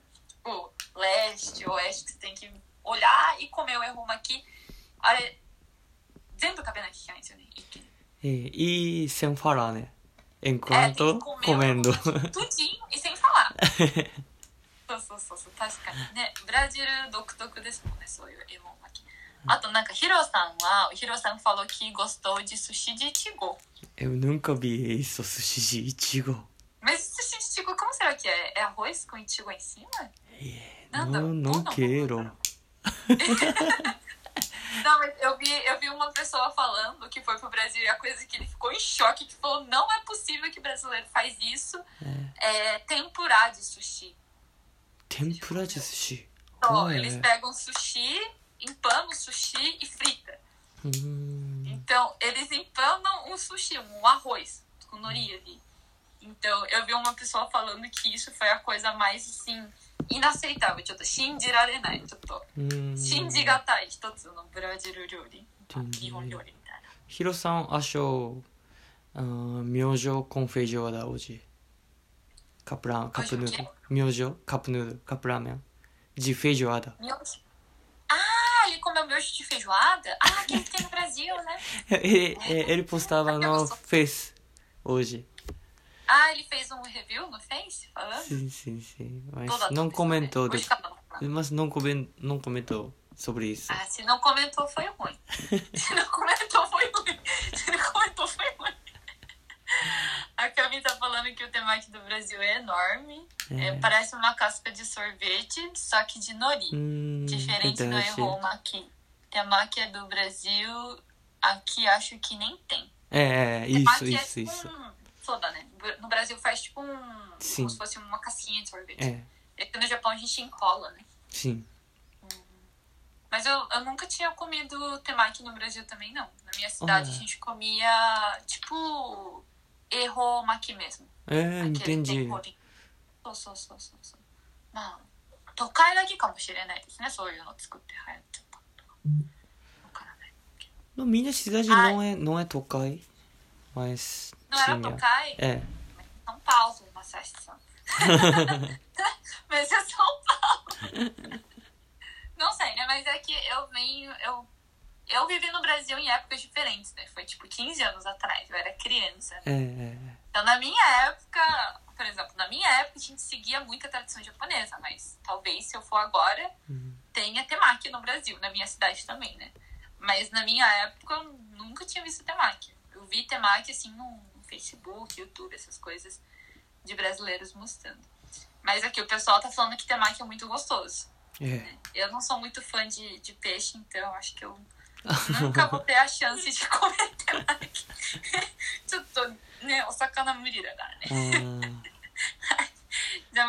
Tipo, leste, oeste, que você tem que olhar e comer o erromaki. Aí, 全部食べなきゃいけないんですよね、一気に。 É, e sem falar, né? É, tem Enquanto que comer comendo. o erromaki tudinho e sem falar. *laughs* そうそうそうそう、確かにね。ブラジル独特ですもんね、そういう恵方巻き。あとなんかヒロさんは、ヒロさん falou que gostou de sushi de ichigo. Eu nunca vi isso, sushi de ichigo. Mas sushi de ichigo, como será que é? É arroz com ichigo em cima? Nada, Não, não ou quero. *laughs* Não, mas eu vi, eu vi uma pessoa falando que foi pro Brasil e a coisa que ele ficou em choque, que falou, não é possível que brasileiro faz isso. É, tempurá de sushi. Tempura de sushi. Então, Ah, eles é. pegam sushi, empanam o sushi e frita. Hum, Então, eles empanam um sushi, um arroz, com nori ali. Então, eu vi uma pessoa falando que isso foi a coisa mais, assim, inaceitável. ちょっと信じられない。ちょっと hum. 信じがたい一つのブラジル料理。うん日本料理みたいな。 Hiro-san achou ah, miojo com feijoada hoje. Cup, ra- cup Hoje o noodle. quê? Miojo, cup noodle, cup ramen. De feijoada. Miojo. Ah, ele comeu miojo de feijoada? Ah, aquele que tem no Brasil, né? *laughs* Ele, ele postava Eu no gosto. Face hoje. Ah, ele fez um review, no Face? Falando? Sim, sim, sim. Mas Toda não comentou. De... Mas não, coment... não comentou sobre isso. Ah, se não comentou, foi ruim. *laughs* se não comentou, foi ruim. Se não comentou, foi ruim. A Camila tá falando que o temaki do Brasil é enorme. É. É, parece uma casca de sorvete, só que de nori. Hum, Diferente do Erroma aqui. Temaki é do Brasil, aqui acho que nem tem. É, é isso, é isso, tipo isso Soda, né? No Brasil faz tipo um... Sim. Como se fosse uma casquinha de sorvete. ええ É que no Japão a gente enrola, né? sim Mas eu, eu nunca tinha comido temaki no Brasil também, não. Na minha cidade Olha. a gente comia, tipo, erromaki mesmo. ええ Aquele entendi tem rolinho. そうそうそうそうそう。まあ、都会だけかもしれないですね。そういうの作って流行ってたとか。わからない。 No, minha cidade Ai. não é não é Tokai mas não era Tokai? É. São Paulo, uma sessão. *laughs* Mas é São Paulo. Não sei, né? Mas é que eu venho. Eu, eu vivi no Brasil em épocas diferentes, né? Foi tipo 15 anos atrás, eu era criança. Né? É. Então, na minha época, por exemplo, na minha época a gente seguia muito a tradição japonesa, mas talvez se eu for agora, uhum. tenha temaki no Brasil, na minha cidade também, né? Mas na minha época eu nunca tinha visto temaki. Eu vi temaki assim num Facebook, YouTube, essas coisas de brasileiros mostrando. Mas aqui o pessoal tá falando que temaki é muito gostoso. É. Eu não sou muito fã de, de peixe, então acho que eu *laughs* nunca vou ter a chance de *laughs* comer *laughs* temaki. né, o sacana murirará, né? Ah. Já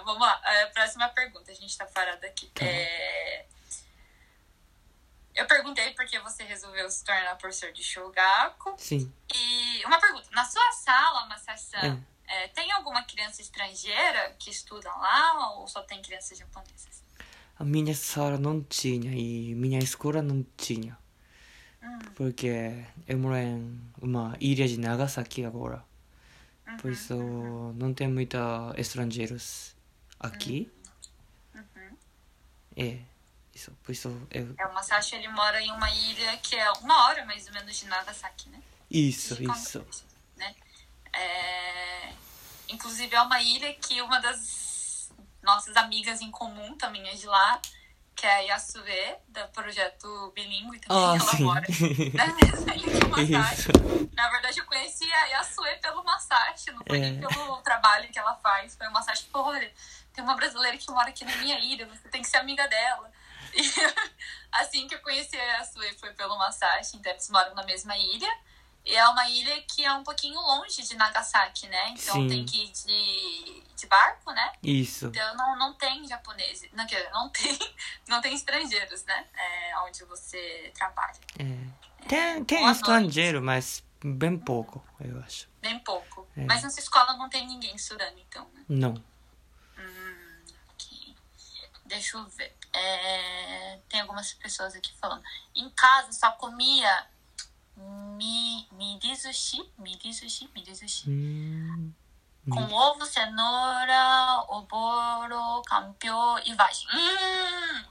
vamos lá, a próxima pergunta, a gente tá parado aqui. Tá. É... Eu perguntei por que você resolveu se tornar professor de Shogaku. シン E uma pergunta, na sua sala, Masashi-san, É. é, tem alguma criança estrangeira que estuda lá ou só tem crianças japonesas? A minha sala não tinha e minha escola não tinha. Hum, Porque eu moro em uma ilha de Nagasaki agora. uhum, Por isso não tem muitos estrangeiros aqui. uhum. É, isso. Isso eu... É, o Masashi ele mora em uma ilha que é uma hora mais ou menos de Nagasaki, né? Isso, de isso. Né? É, Inclusive é uma ilha que uma das nossas amigas em comum também é de lá, que é a Yasue, do projeto Bilingue também, Ah, ela sim. mora *laughs* *laughs* na mesma ilha que o Masashi. Isso. Na verdade, eu conheci a Yasue pelo Masashi, não foi É. nem pelo trabalho que ela faz. Foi o Masashi que falou, olha, tem uma brasileira que mora aqui na minha ilha, você tem que ser amiga dela. E *laughs* assim que eu conheci a Yasue foi pelo Masashi, então eles moram na mesma ilha. E é uma ilha que é um pouquinho longe de Nagasaki, né? Então Sim. tem que ir de, de barco, né? Isso. Então não, não tem japoneses, não, não tem, *laughs* não tem estrangeiros, né? É, onde você trabalha. É. Tem, tem Boa estrangeiro, mas bem pouco, eu acho. Nem pouco. É. Mas nessa escola não tem ninguém estudando, então, né? Não. Hum, ok. Deixa eu ver. É, tem algumas pessoas aqui falando. Em casa só comia mi, mirizushi. うーん。Com ovo, cenoura, oboro, campeão e vagem. Hum,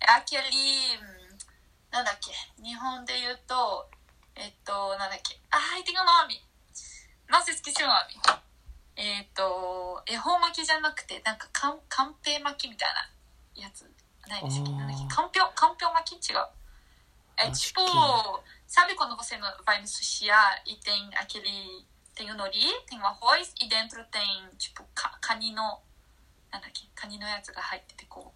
é aquele. hum, なんだっけ日本で言うと、えっと、なんだっけ ai, tem o nome! Nossa, esqueci o nome. えっと、恵方巻きじゃなくて、なんか、かん、かんぺい巻きみたいなやつ。ないですっけあーなんだっけかんぴょう、かんぴょう巻き違う。É Acho tipo, que- sabe quando você no- vai no sushi e tem aquele tem o nori, tem o arroz e dentro tem, tipo, ka, kani no, なんだっけ、カニのやつが入ってて、こ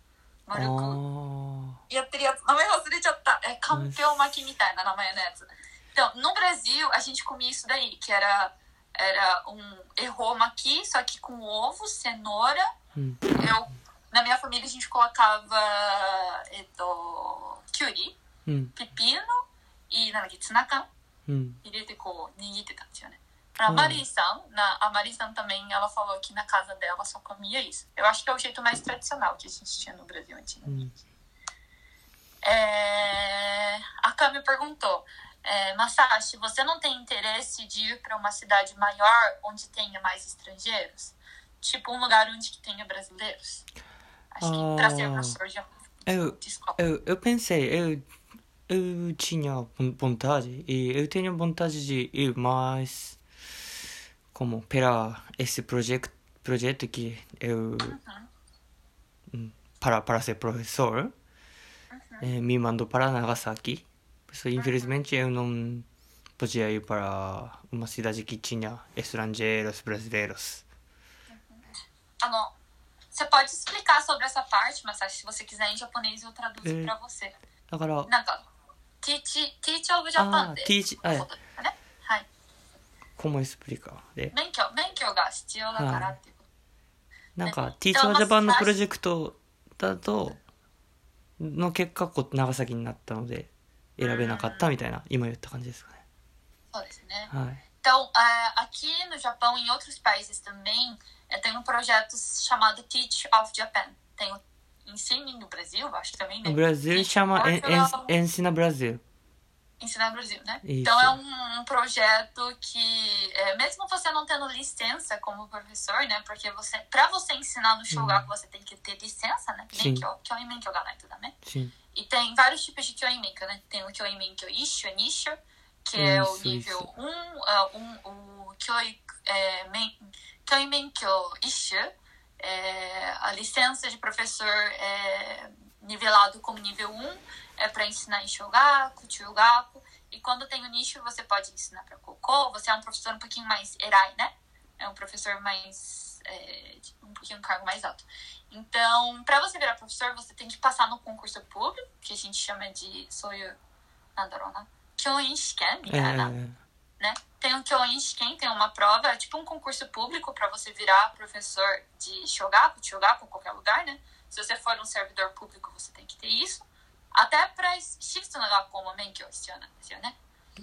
う、あ丸くーやってるやつ。名前忘れちゃった。É かんぴょう巻きみたいな名前のやつ。Então, no Brasil, a gente comia isso daí, que era, era um erro maqui, só que com ovo, cenoura. うん。 Eu, na minha família a gente colocava eh, edo, kyuri, hum. pepino e nanaki, tsunakan. Hum. Assim, né? Pra hum. ah. Marisa, na, a Marisan também, ela falou que na casa dela só comia isso. Eu acho que é o jeito mais tradicional que a gente tinha no Brasil antigamente. Hum. É, a Kami perguntou, é, Masashi, você não tem interesse de ir para uma cidade maior onde tenha mais estrangeiros? Tipo um lugar onde tenha brasileiros? Acho que Ah. professor de, Eu, eu, eu pensei, eu, eu tinha von- vontade e eu tenho vontade de ir mais como pela esse projeto projeto que eu hum, para para ser professor eh, me mandou para Nagasaki. Isso, infelizmente eu não podia ir para uma cidade que tinha estrangeiros brasileiros. Não. Você pode explicar sobre essa parte, mas se você quiser em japonês eu traduzo É. pra você. だから、なんか、teach, teach of Japan あで。teach はいね。はい。como explicar? で、免許、免許が必要だからっていうこなんかね、Teach まあ Japan のまあプロジェクトだと、の結果、こう、長崎になったので、選べなかったみたいな、今言った感じですかね。と。そうですね。はい。Então, é, aqui no Japão e em outros países também, é, tem um projeto chamado Teach of Japan. Tem o Ensine no Brasil, acho que também, né? O Brasil Teach chama Portugal. En- Ensina Brasil. Ensinar no Brasil, né? Isso. Então é um, um projeto que, é, mesmo você não tendo licença como professor, né? Porque você, pra você ensinar no Shogaku, você tem que ter licença, né? Sim. Ga nai to dame. し E tem vários tipos de Kyoin Menkyo, né? Tem o Kyoin Menkyo Isho, Nisho, que é o Isso, nível isso. 1, ah, um, o Kyoi, é, men, Kyoin Menkyo Isho, é, a licença de professor é nivelado como nível 1, é para ensinar em Shogaku, Chugaku, e quando tem o nicho você pode ensinar para Koko, você é um professor um pouquinho mais erai, né? É um professor mais. É, um pouquinho um cargo mais alto. Então, para você virar professor, você tem que passar no concurso público, que a gente chama de soyu, nandarou, né? Kyoin Shiken, え mitana, ー né? Tem um Kyoin Shiken, tem uma prova, é tipo um concurso público para você virar professor de Shogaku, Shogaku, qualquer lugar, né? Se você for um servidor público, você tem que ter isso. Até para shifts no como menkyo né?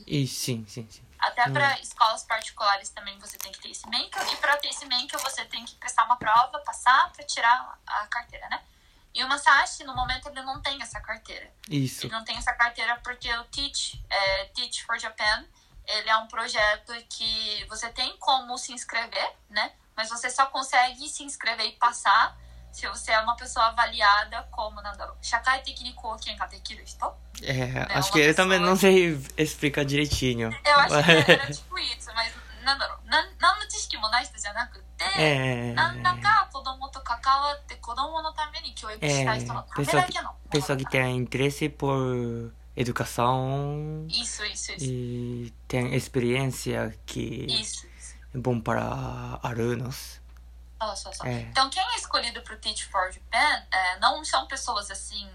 いい、sim, sim, sim. Até Hum. para escolas particulares também você tem que ter esse menkyo. E para ter esse menkyo, você tem que prestar uma prova, passar para tirar a carteira, né? E o Masashi, no momento, ele não tem essa carteira. isso. Ele não tem essa carteira porque o Teach, é, Teach for Japan, ele é um projeto que você tem como se inscrever, né? Mas você só consegue se inscrever e passar se você é uma pessoa avaliada como nandaro. Shakai tekniko quem katekiru hito? É, é acho que ele também não sei explicar direitinho. Eu acho que era, *laughs* tipo isso, mas nandaro. não é... nanda. É. É, pessoa que tem interesse por educação Isso, isso, isso. e tem experiência que Isso, isso. é bom para alunos. Só, só, só. É. Então, quem é escolhido pro Teach for Japan é, não são pessoas assim,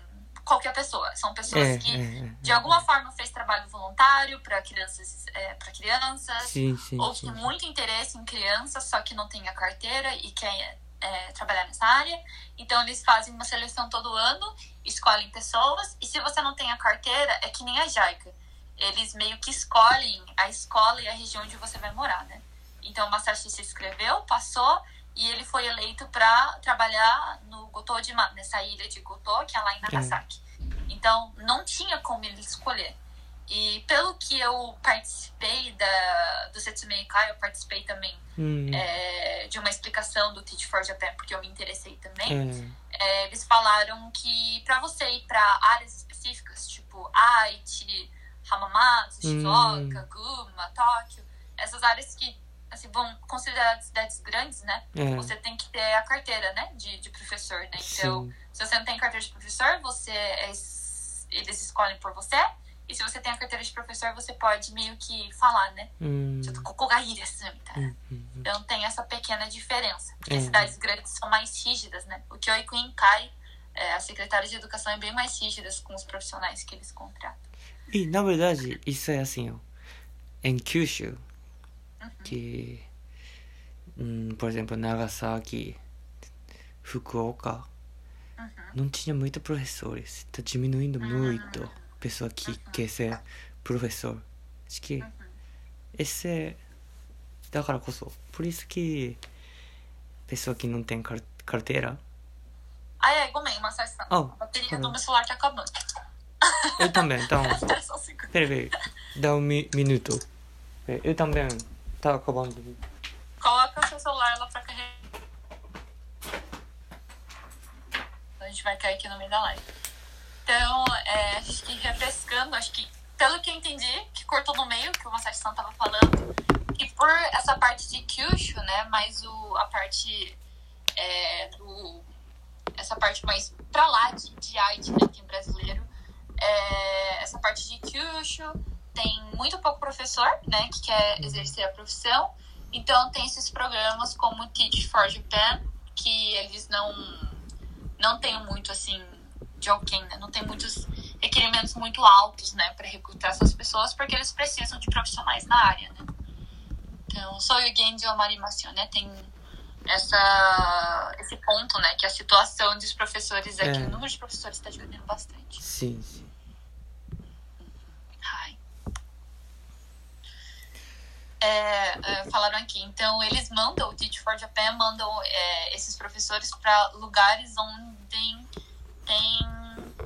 qualquer pessoa. São pessoas É, que, é, de alguma forma, fez trabalho voluntário para crianças, é, para crianças, sim, sim, ou sim. tem muito interesse em crianças, só que não tem a carteira e quer é, trabalhar nessa área. Então, eles fazem uma seleção todo ano, escolhem pessoas, e se você não tem a carteira, é que nem a JICA. Eles meio que escolhem a escola e a região onde você vai morar, né? Então, o Masashi se inscreveu, passou, e ele foi eleito para trabalhar no Gotojima, nessa ilha de Goto, que é lá em Nagasaki. Então, não tinha como ele escolher. E pelo que eu participei da, do Setsumei Kai, eu participei também Hum, é, de uma explicação do Teach for Japan, porque eu me interessei também. é, É, eles falaram que para você ir para áreas específicas, tipo Aichi, Hamamatsu, Shizuoka, Guma, Tóquio, essas áreas que assim, vão consideradas cidades grandes, né? é, Você tem que ter a carteira, né, de, de professor, né? Então, sim. se você não tem carteira de professor, você é es- eles escolhem por você. E se você tem a carteira de professor, você pode meio que falar, né? Hum. Assim, tá? uhum. Então tem essa pequena diferença. Porque é. cidades grandes são mais rígidas, né? O Kyoiku Inkai, é, a secretária de educação é bem mais rígida com os profissionais que eles contratam. E, na verdade, isso é assim, ó. Em Kyushu, uhum. que... Hum, por exemplo, Nagasaki, Fukuoka, uhum. não tinha muitos professores. Está diminuindo uhum. muito pessoa que quer ser professor. Acho que esse é da cara por isso. Por isso que pessoa que não tem car carteira. ai ai gomei, uma sessão. Oh, a bateria tá do meu celular tá acabando. Eu também, então. *laughs* Peraí, dá um mi minuto. É, eu também tá acabando. Coloca seu celular lá pra carregar. A gente vai cair aqui no meio da live. Então, é, acho que refrescando, acho que, pelo que eu entendi, que cortou no meio, que o Masashi San tava falando, que por essa parte de Kyushu, né, mais o, a parte é, do. Essa parte mais pra lá de, de arte, né, que é brasileiro, é, essa parte de Kyushu, tem muito pouco professor, né, que quer exercer a profissão. Então tem esses programas como o Teach for Japan, que eles não não tem muito assim de alguém, né? Não tem muitos requerimentos muito altos, né, para recrutar essas pessoas, porque eles precisam de profissionais na área, né? Então, o Genji Omarimasu, né, tem essa esse ponto, né, que a situação dos professores aqui, É. o número de professores está diminuindo bastante. しし Ai. É, é, falaram aqui, então eles mandam, o Teach for Japan mandam é, esses professores para lugares onde tem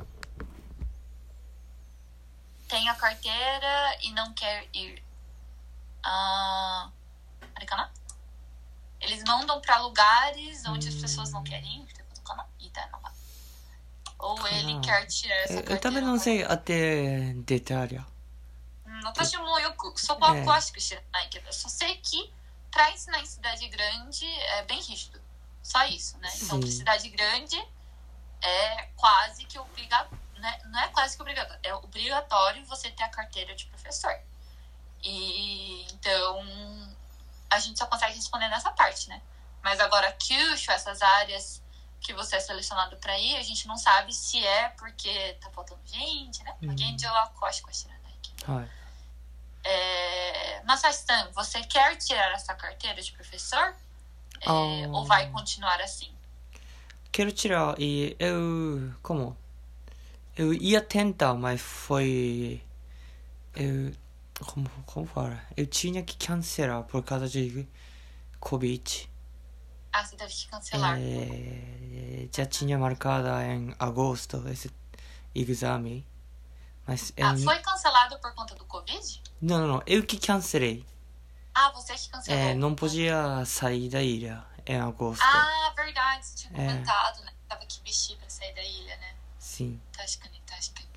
tem a carteira e não quer ir. Ah, peraí, calma. Eles mandam para lugares onde as pessoas não querem ir. calma, e tá, não vai. Ou ele Ah. quer tirar essa え carteira. 多分のせい当て出てありゃうん私もよくそこはええ詳しく知らないけど、só sei que para ensinar em cidade grande é bem rígido. Só isso, né? Então, Sim. cidade grande é quase que obrigatório. Né? Não é quase que obrigatório, é obrigatório você ter a carteira de professor. E então a gente só consegue responder nessa parte, né? Mas agora, Kyushu, essas áreas que você é selecionado para ir, a gente não sabe se é porque tá faltando gente, né? Alguém de Lacoste com a はい é, Masashi-san, você quer tirar essa carteira de professor? É, Ah. Ou vai continuar assim? Quero tirar e eu como eu ia tentar mas foi eu como como fala eu tinha que cancelar por causa de covid Ah, você teve que cancelar. é, já tinha marcada em agosto esse exame mas eu Ah, foi cancelado por conta do Covid? não não não eu que cancelei Ah, você que cancelou. é, não podia sair da ilha em agosto Ah, verdade, você tinha É. comentado, né? Tava que vestir pra sair da ilha, né? sim Tashkani, Tashkani.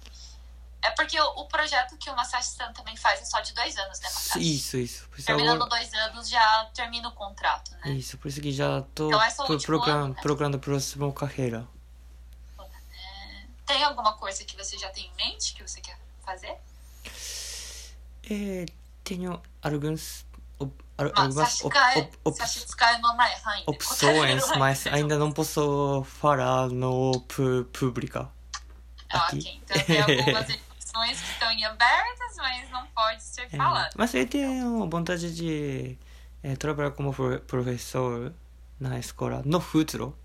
É porque o, o projeto que o Masashi-san também faz é só de dois anos, né, Masashi? isso isso Terminando agora- dois anos, já termina o contrato, né? isso por isso que já tô Então, é procurando ano, né? procurando próxima carreira É, Tem alguma coisa que você já tem em mente que você quer fazer? É, tenho alguns, 差 algumas し op, op, opções, mas ainda não posso falar no pu- pública. Ah, aqui. ok. Então tem algumas opções que estão em abertas, mas não pode ser É, falado. mas eu tenho vontade de é, trabalhar como pro- professor na escola no futuro.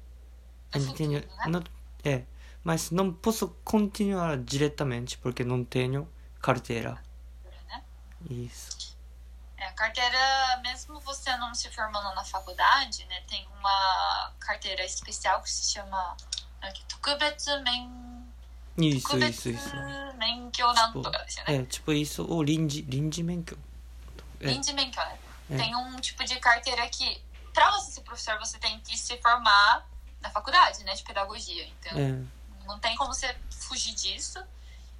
No Eu tenho- futuro, né? não- é, mas não posso continuar diretamente porque não tenho carteira. Né? Isso. carteira, mesmo você não se formando na faculdade, né, tem uma carteira especial que se chama né, Tokubetsu Men isso, isso, isso. Tipo, assim, né? é, tipo isso, ou Rinji, Lindy Menkyo. É. Lindy Menkyo, né? É. Tem um tipo de carteira que, pra você ser professor, você tem que se formar na faculdade, né, de pedagogia. Então, é. não tem como você fugir disso.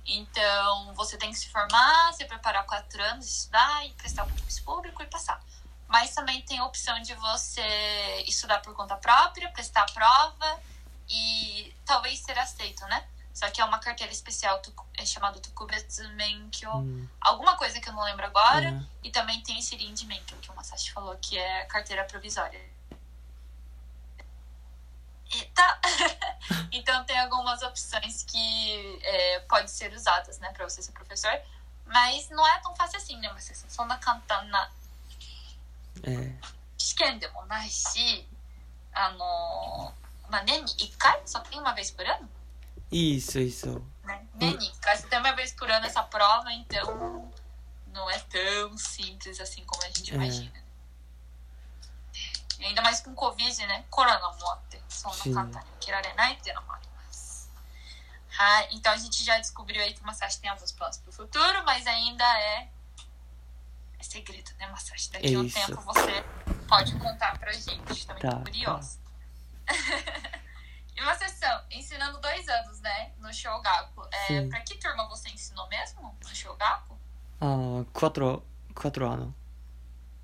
Então, você tem que se formar, se preparar quatro anos, estudar e prestar um concurso público e passar. Mas também tem a opção de você estudar por conta própria, prestar a prova e talvez ser aceito, né? Só que é uma carteira especial é chamada Tokubetsumenkyo, hum. alguma coisa que eu não lembro agora. É. E também tem esse Rindimenkyo, que o Masashi falou, que é carteira provisória. Eita! *laughs* então tem algumas opções que é, podem ser usadas, né, pra você ser professor. Mas não é tão fácil assim, né? Você só na cantana え試験でもないし、あの、まあ、年に1回só tem uma vez por ano? ー、isso, isso. né? Nem Nika. Você tem uma vez por ano essa prova, então não é tão simples assim como a gente É. imagina. E ainda mais com Covid, né? Coronaもあって、そん Sim. な簡単に受けられないっていうのもあります。はい. Então a gente já descobriu aí que o Masashi tem alguns planos pro futuro, mas ainda é, é segredo, né, Masashi? Daqui a um Isso. tempo você pode contar pra gente. Também Tá, tô curiosa. *laughs* e uma sessão, ensinando dois anos, né, no Shogaku. É, Sim. pra que turma você ensinou mesmo no Shogaku? あー、quatro, quatro ano.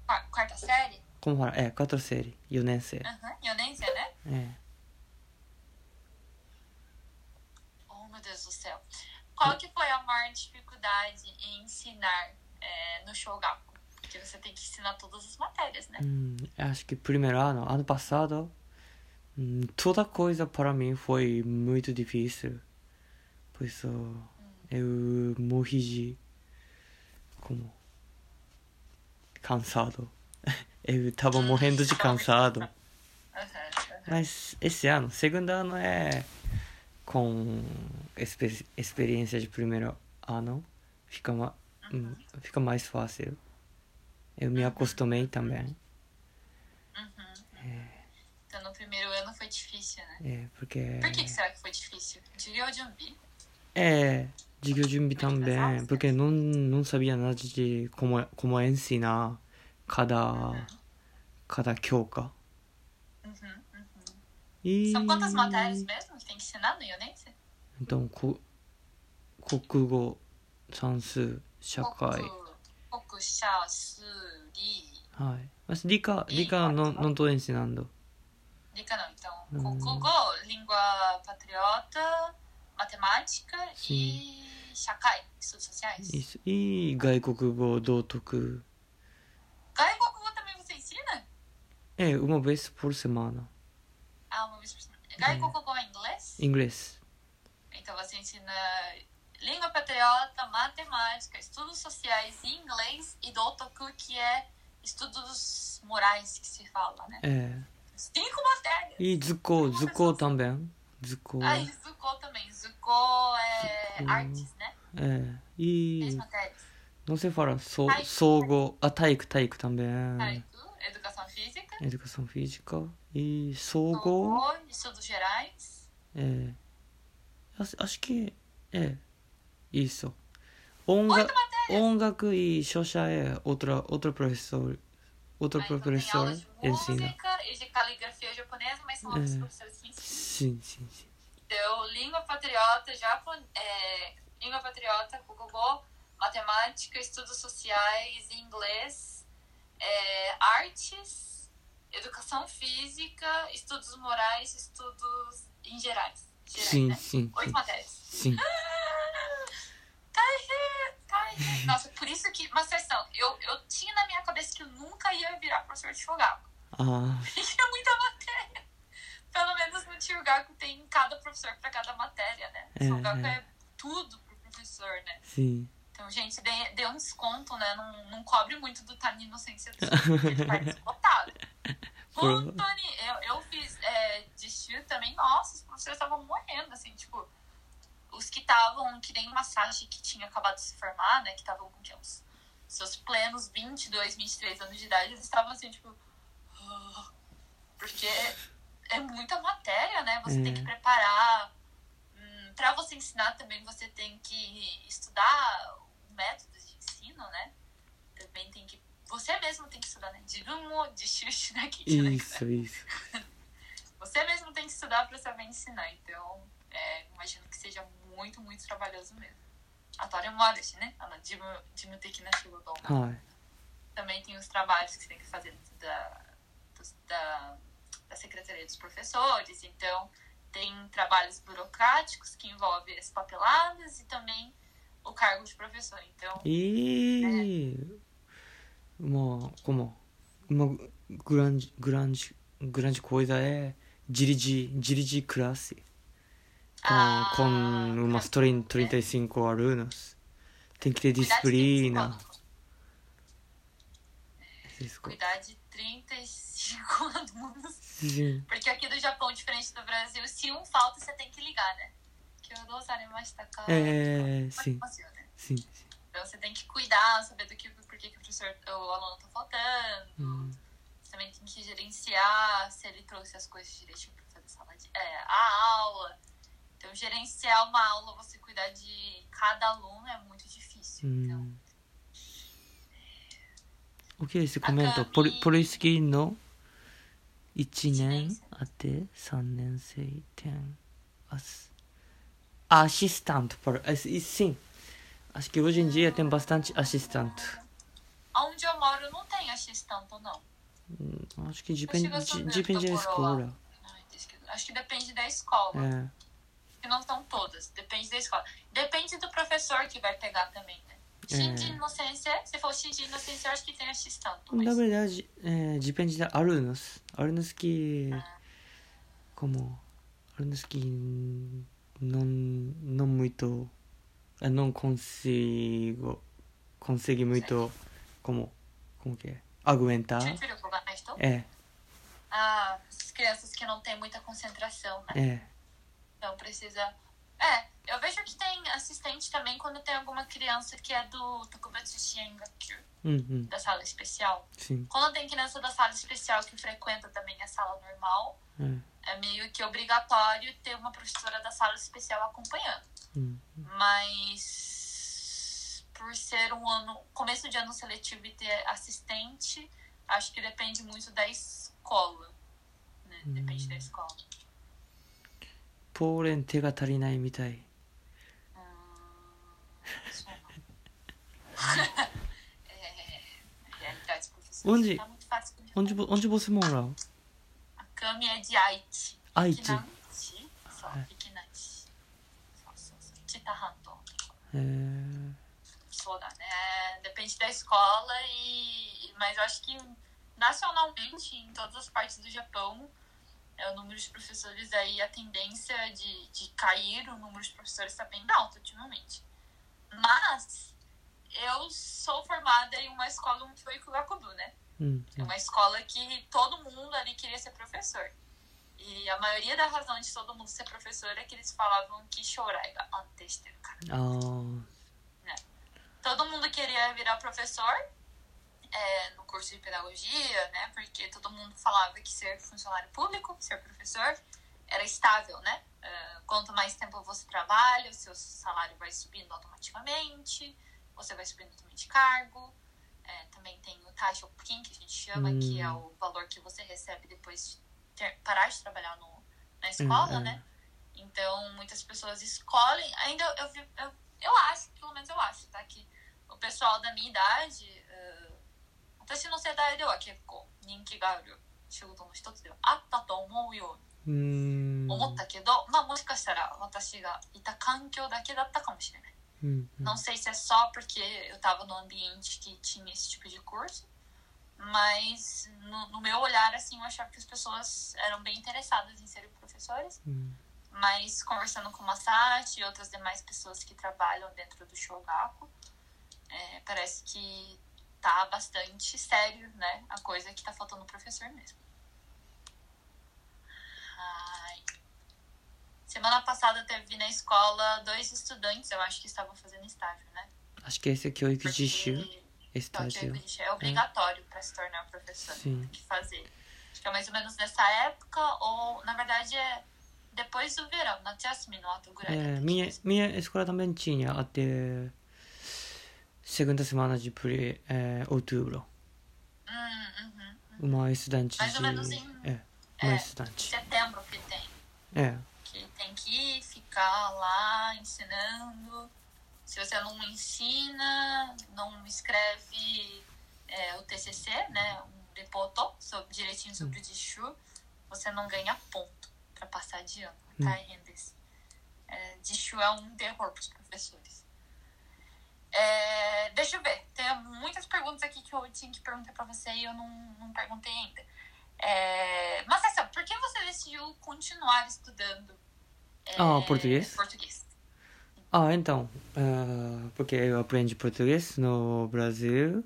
Qua- Quarta série? Como fala? É, quatro série, 4年生。 Aham, Yonense, né? え Oh, meu Deus do céu. Qual que foi a maior dificuldade em ensinar é, no Shogaku? Porque você tem que ensinar todas as matérias, né? Hum, acho que primeiro ano, ano passado, hum, toda coisa para mim foi muito difícil. Por isso, eu morri de como cansado. Eu tava morrendo de cansado. Mas esse ano, segundo ano é com exper experiência de primeiro ano, fica, ma uhum. fica mais fácil. Eu me uhum. acostumei também. Uhum. É. Então no primeiro ano foi difícil, né? É, porque. Por que, que será que foi difícil? De Ryojumbi? É, de Ryojumbi é também, porque não, não sabia nada de como, é, como ensinar 加田加田京香でもこ国語算数社会。国,国社数理。はい。理科理科の理科の理科の理科の理科の理科の理科の国語リンゴパトリオートマテマチカイ社会。数社会いい外国語道徳。É, uma vez por semana. Ah, uma vez por semana. Gaikokugou é. é inglês? Inglês. Então você ensina língua patriota, matemática, estudos sociais e inglês e dotoku, que é estudos morais que se fala, né? É. Cinco matérias. E Zuko, Zuko também. Zuko. Ah, e Zuko também. Zuko é Zuko. artes, né? É. E. Três matérias. Não sei fala so, sogo. Ah, taiku, taiku também. Educação física e Sogo. Estudos gerais. É. Acho que. É. Isso. Onga, ongaku e Shosha é outra, outra professor. Outro ah, então Aí, professor tem aulas de música e de caligrafia japonesa, mas são outros é. professores que ensinam. Sim, sim, sim. Então, língua patriota, Japon... É, língua patriota, Kukugo, matemática, estudos sociais, inglês, é, artes educação física, estudos morais, estudos em gerais. gerais Sim, né? sim, Oito sim. matérias. Sim. *laughs* Taihei, taihei. Nossa, por isso que, uma sessão, eu, eu tinha na minha cabeça que eu nunca ia virar professor de Shogaku. Ah, *laughs* Tinha muita matéria. Pelo menos no Tiogaku tem cada professor para cada matéria, né? É, Shogaku é. é tudo pro professor, né? sim. Então, gente, dê, dê um desconto, né? Não, não cobre muito do Tani Inocência do Sul, porque ele tá desbotado. *laughs* Por- Tani, eu, eu fiz é, de Shu também, nossa, os professores estavam morrendo, assim, tipo, os que estavam, que nem Masashi, que tinha acabado de se formar, né? Que estavam com que, uns seus plenos 22, 23 anos de idade, eles estavam assim, tipo. "Ah", Porque é muita matéria, né? Você tem É. que preparar. Hum, pra você ensinar também, você tem que estudar métodos de ensino, né? Também tem que. Você mesmo tem que estudar, né? De xuxi né? Que né? Isso, isso. *laughs* Você mesmo tem que estudar pra saber ensinar. Então, é, imagino que seja muito, muito trabalhoso mesmo. A Tória mora, né? A Dimu Teki na Shigoto. はい。Também tem os trabalhos que você tem que fazer da, da, da Secretaria dos Professores. Então, tem trabalhos burocráticos que envolvem as papeladas e também o cargo de professor. Então, ええもう、como, uma grande, grande, grande coisa é dirigir, dirigir classe com, Ah, com umas 30, 35 alunos. Tem que ter cuidar de disciplina. 35 Isso. Cuidar de 35 alunos. *laughs* Sim. Porque aqui do Japão, diferente do Brasil, se um falta, você tem que ligar, né? Que eu não sarimashita ka. É, Como sim, funciona, né? sim. sim. Então você tem que cuidar, saber do que, por que, que o professor, o aluno tá faltando. Hum. Você também tem que gerenciar se ele trouxe as coisas direitinho pra fazer sala de, é, a aula. Então, gerenciar uma aula, você cuidar de cada aluno é muito difícil. Então, うん。OK です。コメント。赤身ポリポリスキーの1年一年生あて3年生点as assistente por e sim acho que hoje em dia tem bastante assistente onde eu moro não tem assistente, não. Hum, acho que depende depende da escola Acho que depende da escola. é que não são todas. Depende da escola. Depende do professor que vai pegar também, né? De inocência, se for Shin de inocência, eu acho que tem tanto. Mas... Na verdade, é, depende de alunos. Alunos que. Como. Alunos que não, não muito. Eu não consigo. Consegui muito. Como. Como que é? Aguentar. Então? É. Ah, as crianças que não têm muita concentração, né? É. Então precisa. É, eu vejo que tem assistente também quando tem alguma criança que é do Tokubatsu Shingakyu, é uhum. da sala especial. Sim. Quando tem criança da sala especial que frequenta também a sala normal. É é meio que obrigatório ter uma professora da sala especial acompanhando. うん。 Mas por ser um ano, começo de ano seletivo e ter assistente, acho que depende muito da escola. Né? Depende da escola. ポーレン手が足りないみたい。 Hum, isso não. é, realidades professores. Onde- Tá muito fácil de onde, vo- onde você mora? A Kami é de Aichi. 愛知。 Ikinaichi. Só, É. Ikinaichi. Só, só, só. Chita Hanto. えー、 Sou da, né? Depende da escola e. Mas eu acho que nacionalmente, em todas as partes do Japão, é, o número de professores aí, a tendência de, de cair o número de professores está bem alto ultimamente. Mas eu sou formada em uma escola um foi Gakubu, né? Uhum. Uma escola que todo mundo ali queria ser professor. E a maioria da razão de todo mundo ser professor é que eles falavam que choraiga é antes de cara. Oh. Né? Todo mundo queria virar professor é, no curso de pedagogia, né? Porque todo mundo falava que ser funcionário público, ser professor, era estável, né? Uh, quanto mais tempo você trabalha, o seu salário vai subindo automaticamente, você vai subindo também de cargo. É, também tem o taxa Okin, que a gente chama, Hum. que é o valor que você recebe depois de ter, parar de trabalhar no, na escola, é. né? Então, muitas pessoas escolhem. Ainda eu, vi- eu, eu acho, pelo menos eu acho, tá? Que o pessoal da minha idade. Uh, 私の世代では結構人気がある仕事の一つではあったと思うようーん。うに思ったけど、まあもしかしたら私がいた環境だけだったかもしれない。 Uhum. Não sei se é só porque eu estava no ambiente que tinha esse tipo de curso, mas no, no, meu olhar, assim, eu achava que as pessoas eram bem interessadas em serem professores. Uhum. Mas conversando com o Massati e outras demais pessoas que trabalham dentro do Shogaku, é, parece que tá bastante sério, né? A coisa que tá faltando o professor mesmo. Ah, Semana passada teve na escola dois estudantes, eu acho que estavam fazendo estágio, né? Acho que esse aqui é o Ikujishu. Estágio. É, é obrigatório é. para se tornar professor. Sim. Tem que fazer. Acho que é mais ou menos nessa época, ou na verdade é depois do verão, na assim, é, né? minha, minha escola também tinha até segunda semana de pre, é, outubro. Hum, uhum, uhum. Uma estudante Mais ou menos em é, uma é, estudante. setembro que tem. É tem que ficar lá ensinando. Se você não ensina, não escreve é, o TCC, né? Um reporto sobre, direitinho sobre o Dishu, você não ganha ponto para passar de ano. Hum. Tá, Rendes? É, Dishu é um terror para os professores. É, deixa eu ver. Tem muitas perguntas aqui que eu tinha que perguntar para você e eu não, não perguntei ainda. É, mas Cessa, por que você decidiu continuar estudando Ah, português? português? Ah, então, ah, porque eu aprendi português no Brasil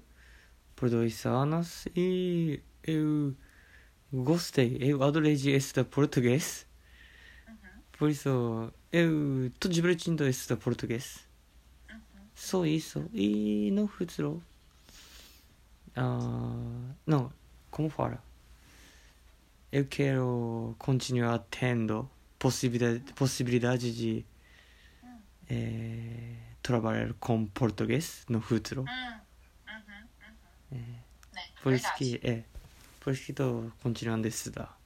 por dois anos e eu gostei, eu adorei de estudar português. Uhum, Por isso, eu tô divertindo estudar português. uhum. Só isso. E no futuro. Ah, não, como fala? Eu quero continuar tendo possibilidade, possibilidade de eh, trabalhar com português no futuro. Hum, uhum, uhum. Né, Por isso que é. Por isso que tô continuando a estudar.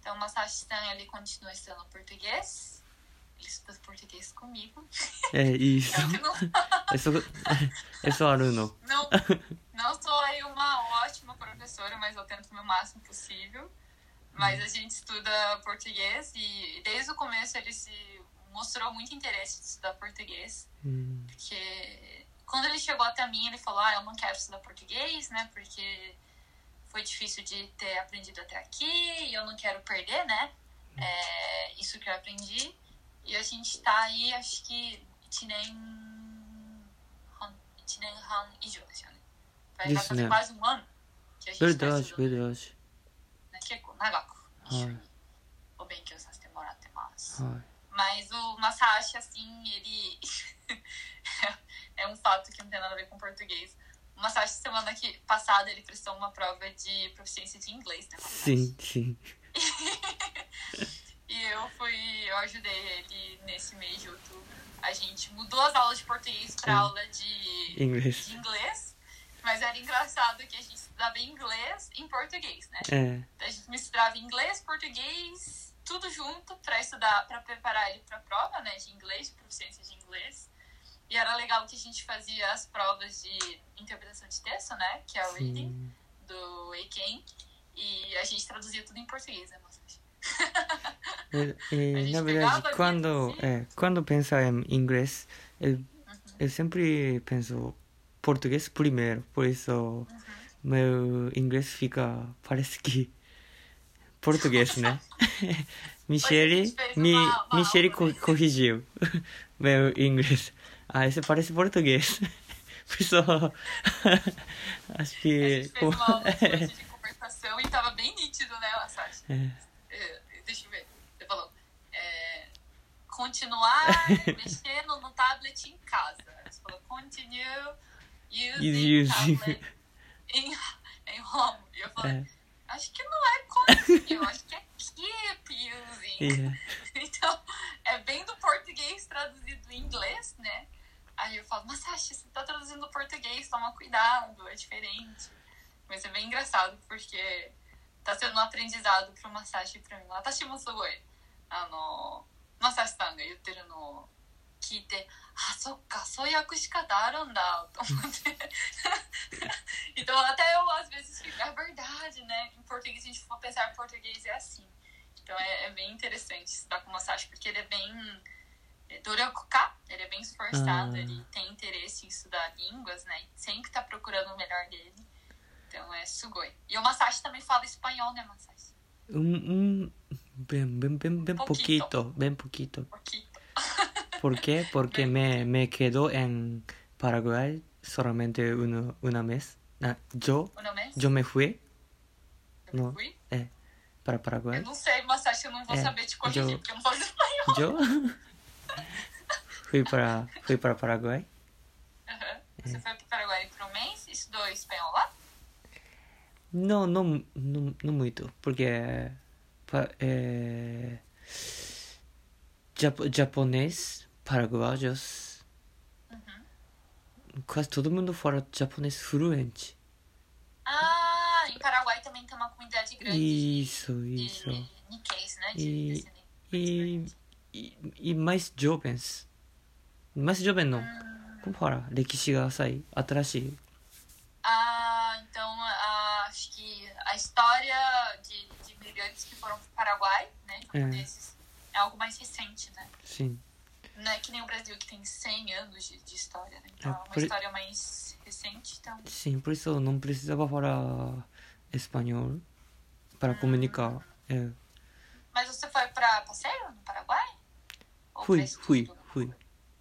Então, Masashi-san, ele continua estudando português. Ele estuda português comigo. *laughs* É isso. Eu que não, Eu sou, eu sou aluno. não, não sou aí uma ótima professora, mas eu tento o meu máximo possível. Mas a gente estuda português e desde o começo ele se mostrou muito interesse em estudar português. Hum. Porque quando ele chegou até mim, ele falou: Ah, eu não quero estudar português, né? Porque foi difícil de ter aprendido até aqui e eu não quero perder, né? É, isso que eu aprendi. E a gente está aí, acho que. Assim, né? Vai fazer quase um ano. Que a gente verdade, tá verdade. ね。結構長く一緒はいにお勉強させてもらってます。 Ai, Mas o Masashi, assim, ele. *laughs* é um fato que não tem nada a ver com português. O Masashi, semana que passada, ele prestou uma prova de proficiência de inglês, né? Masashi? sim, sim. *laughs* E eu fui. Eu ajudei ele nesse mês junto. A gente mudou as aulas de português pra Sim. aula de, Inglês. de inglês. Mas era engraçado que a gente estudava inglês em português, né? É, Então, a gente misturava inglês, português, tudo junto para estudar, para preparar ele para a prova, né, de inglês, de proficiência de inglês. E era legal que a gente fazia as provas de interpretação de texto, né, que é o reading sim. do Eiken, e a gente traduzia tudo em português, né, é, *laughs* A gente na verdade, quando, é, quando pensa em inglês, eu, Uhum. eu sempre penso português primeiro, por isso meu inglês fica, parece que *laughs* português, né? *laughs* Michele, uma Michele co- corrigiu *laughs* meu inglês. Ah, esse parece português. Por isso, acho A que... gente fez uma de conversação e tava bem nítido, né, Masashi? É, É, deixa eu ver. Você falou. é, continuar mexendo no tablet em casa. Você falou continue using, Using. tablet em, em home. E eu falei, é, acho que não é continue, acho que é keep using. é. Então, é bem do português traduzido em inglês, né? Aí eu falo, mas acha, você tá traduzindo do português, toma cuidado, é diferente. Mas é bem engraçado, porque tá sendo um aprendizado pro Masashi e pra mim. Watashi mo sugoi, あの、Masashi さんが言ってるのを 聞いて、あ、そっか、そういう訳し方あるんだ、と思って。então, até eu às vezes fico, é verdade, né? Em português, se a gente for pensar em português, é assim. Então é, é bem interessante estudar com o Masashi, porque ele é bem é, doryokuka, ele é bem esforçado, Ah. ele tem interesse em estudar línguas, né? E sempre tá procurando o melhor dele. Então é sugoi. E o Masashi também fala espanhol, né, Masashi? Un, un, bien, bien, bien, bien Poquito. poquito, bien poquito. ¿Por qué? Porque me, me quedo en Paraguay solamente uno, una vez. Ah, yo, o nome é? yo me fui Eu não. fui? para Eu Paraguay. não sei, Masashi, eu não vou É, saber te corrigir, eu- porque eu não falo espanhol. Yo *laughs* *laughs* fui para, fui para Paraguay. Aham. Você foi pro Paraguai por um mês e estudou espanhol lá? No, no, no, no muito, porque eh, japo- japonês, paraguaios, Uhum. quase todo mundo fala japonês fluente. Ah, em Paraguai também tem uma comunidade grande de- Isso, de, isso. Nikkeis, né? De E- descendentes. E, e, e mais jovens. Mais jovem não. Como fala? 歴史が浅い。新しい。 Ah, então ah, acho que a história de, de imigrantes que foram pro Paraguai, né? Japoneses, é. algo mais recente, né? 新。 Não é que nem o Brasil que tem 100 anos de, de história, né? Então é uma por- história mais recente, então. Sim, por isso não precisava falar espanhol para comunicar. É. Mas você foi pra passeio no Paraguai? Ou Fui, fui, fui.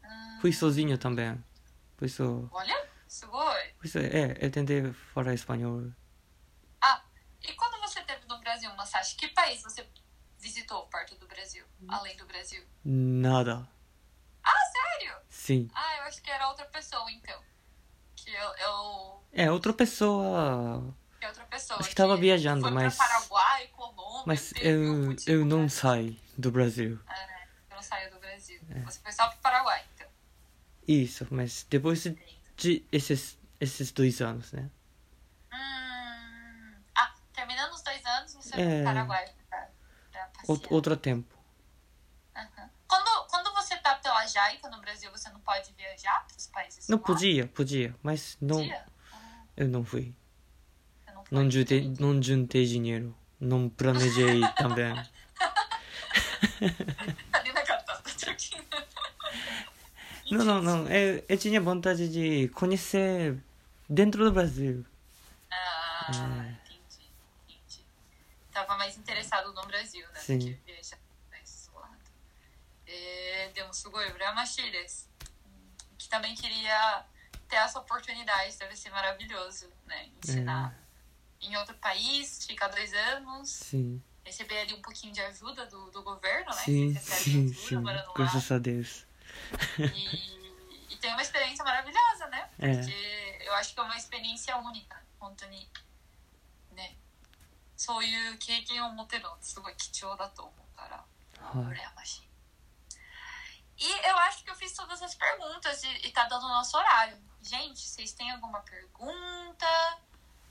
Ah, Fui sozinho também. Por isso, Olha, sugoi. por isso é, eu tentei falar espanhol. Ah, e quando você esteve no Brasil, Masashi, que país você visitou perto do Brasil, além do Brasil? Nada. Sim. Ah, eu acho que era outra pessoa, então. Que eu... eu É, outra pessoa. é outra pessoa. Acho que tava viajando, foi mas- Pra Paraguai, Colômbia, Mas eu, tipo, eu não saio do Brasil. Ah, né? Eu não saio do Brasil. É. Você foi só pro Paraguai, então. Isso, mas depois de esses, esses dois anos, né? Hum... Ah, terminando os dois anos, você foi É. pro Paraguai pra, pra passear. Out- outro tempo. Aham. Quando, quando você tá pela Jaica no Brasil, você não pode viajar pros países Não lá? podia, podia, mas não, Podia? Ah, eu não fui. você não. Não juntei, não juntei dinheiro não planejei *laughs* também. *laughs* não, não, não. Eu, eu tinha vontade de conhecer dentro do Brasil. Ah, É. entendi, entendi. Tava mais interessado no Brasil, né? Sim. Do que viajar. É, deu um sugoi uramashi desu. Que também queria ter essa oportunidade, deve ser maravilhoso, né? Ensinar em outro país, ficar dois anos, Sim, receber ali um pouquinho de ajuda do, do governo, né? sim, Você recebe sim, ajuda sim. morando lá. Graças a Deus. E, e tem uma experiência maravilhosa, né? É. Porque eu acho que é uma experiência única, 本当にねそういう経験を持てるのってすごい貴重だと思うからはい。羨ましい E eu acho que eu fiz todas as perguntas e, e tá dando o nosso horário. Gente vocês têm alguma pergunta?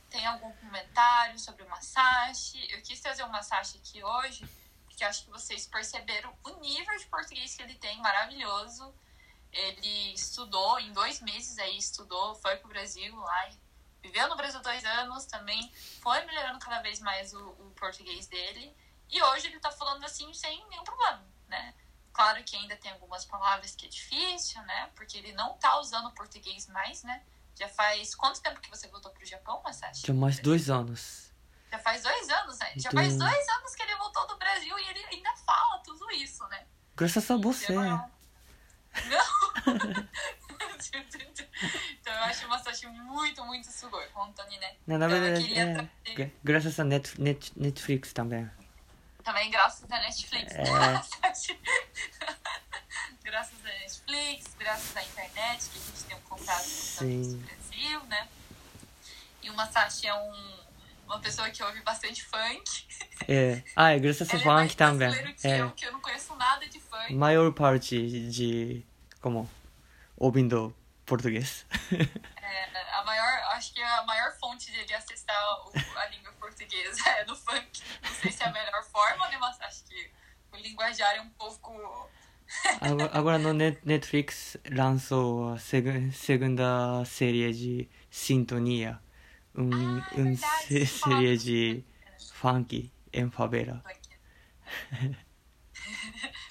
Tem algum comentário sobre o Masashi eu quis trazer o Masashi aqui hoje porque acho que vocês perceberam o nível de português que ele tem maravilhoso. Ele estudou em dois meses aí estudou foi pro Brasil lá viveu no Brasil dois anos também foi melhorando cada vez mais o, o português dele. E hoje ele tá falando assim sem nenhum problema né claro que ainda tem algumas palavras que é difícil né porque ele não tá usando o português mais né já faz quanto tempo que você voltou pro Japão Masashi? Já mais dois anos. já faz dois anos né já Então- faz dois anos que ele voltou do Brasil e ele ainda fala tudo isso né Graças a você. *laughs* não. então eu acho o Masashi muito, muito sugoi, 本当にね。 Na, na Então eu verdade, queria é, trazer gra- graças a net, net, Netflix também. também graças à Netflix. É. *laughs* Graças à Netflix, graças à internet, que a gente tem um contato com do Brasil, né? E o Masashi é um, uma pessoa que ouve bastante funk. É. Ah, é graças a Ele é funk também. brasileiro que É. eu, que eu não conheço nada de funk. Maior parte de. Como? Ouvindo português. É, a maior, acho que a maior fonte de, de acessar o- a língua portuguesa é no funk. Não sei se é a melhor forma, né? Mas acho que o linguajar é um pouco. Agora, agora no Net- Netflix lançou a seg segunda série de Sintonia. Um, Ah, é um verdade, você série de funk em favela.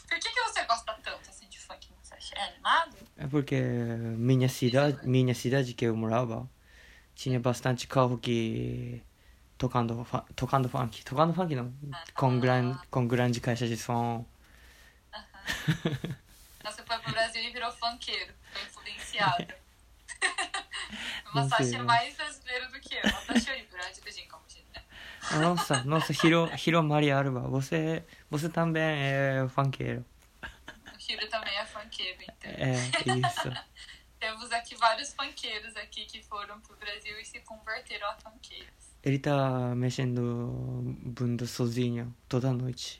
Por que, que você gosta tanto assim de funk, Masashi? É animado? É porque minha cidade, minha cidade que eu morava tinha bastante carro que tocando, tocando funk. Tocando funk não, com, gran, com grande caixa de som. Então você foi pro Brasil e virou funkeiro. Foi influenciado. Masashi é mais brasileiro do que eu. Masashi é brasileiro como? Nossa, nossa, Hiro, Hiro Maria Alba, você, você também é funkeiro. O Hiro também é funkeiro, então. É, isso. *laughs* Temos aqui vários funkeiros aqui que foram pro Brasil e se converteram a funkeiros. Ele tá mexendo bunda sozinho toda noite.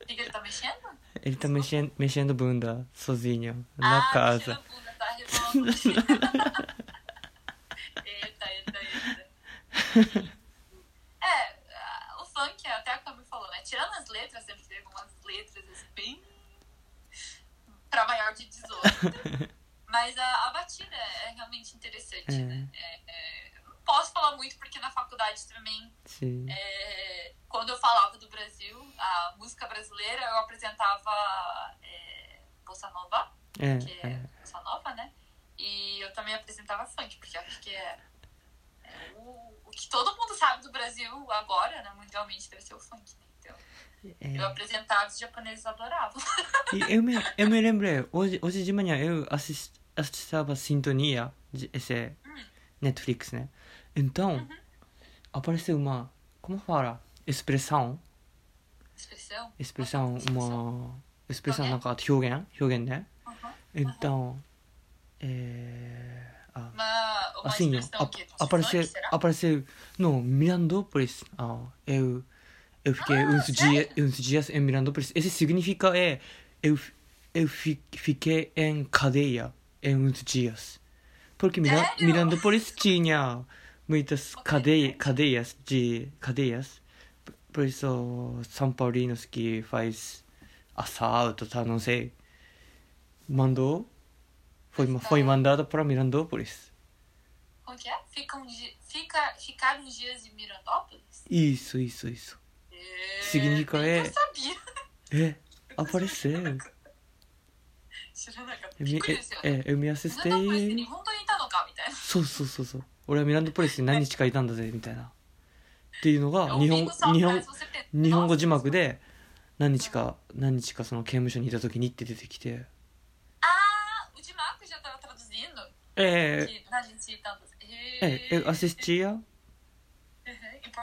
O que, que ele tá mexendo? Ele tá mexendo, mexendo bunda sozinho na ah, casa. mexendo a bunda, tá *laughs* eita, eita, eita. *laughs* É, o funk, até a Cami falou, né? Tirando as letras, sempre teve umas letras assim, bem pra maior de 18. *laughs* Mas a, a batida é realmente interessante, É. né? É, é, não posso falar muito porque na faculdade também. É, quando eu falava do Brasil, a música brasileira, eu apresentava é, Bossa Nova, É, que é, é. Bossa Nova, né? E eu também apresentava funk, porque acho que é, é o, o que todo mundo sabe do Brasil agora, né? Mundialmente, deve ser o funk, né? Então, eu é. apresentava, os japoneses adoravam. E eu me, eu me lembrei, hoje, hoje de manhã eu assist, assistava Sintonia, de, esse Netflix, né? Então, apareceu uma, como fala? Expressão, Expressão? expressão, uma, expressão, Alguém? なんか表現表現ね Uhum. Então, é... Ah, Uma, uma assim, ó, expressão ap que apareceu, será? apareceu no Mirandópolis. Ah, eu, eu fiquei Ah, uns, dia, uns dias em Mirandópolis. Esse significa é, eu, eu fi- fiquei em cadeia em uns dias. Porque Mira? Mirandópolis tinha muitas cadeias, cadeias de cadeias. Por isso, São Paulinos que faz assalto, tá, não sei, mandou, foi, foi mandado para Mirandópolis. Como que é? Ficam, Fica, ficar uns dias em Mirandópolis? Isso, isso, isso. Significa sabia. É, apareceu. 知らなかった。びっくりですよね。ええ、海アセステミランドポリスに本当にいたのかみたいな。そうそうそうそう。俺はミランドポリスに何日かいたんだぜ、みたいな。っていうのが、日本、日本、日本語字幕で、何日か、何日かその刑務所にいた時にって出てきて、Ah, o de Marcos já tava traduzindo? え Que na gente tanto. え、え、アセスチア？Em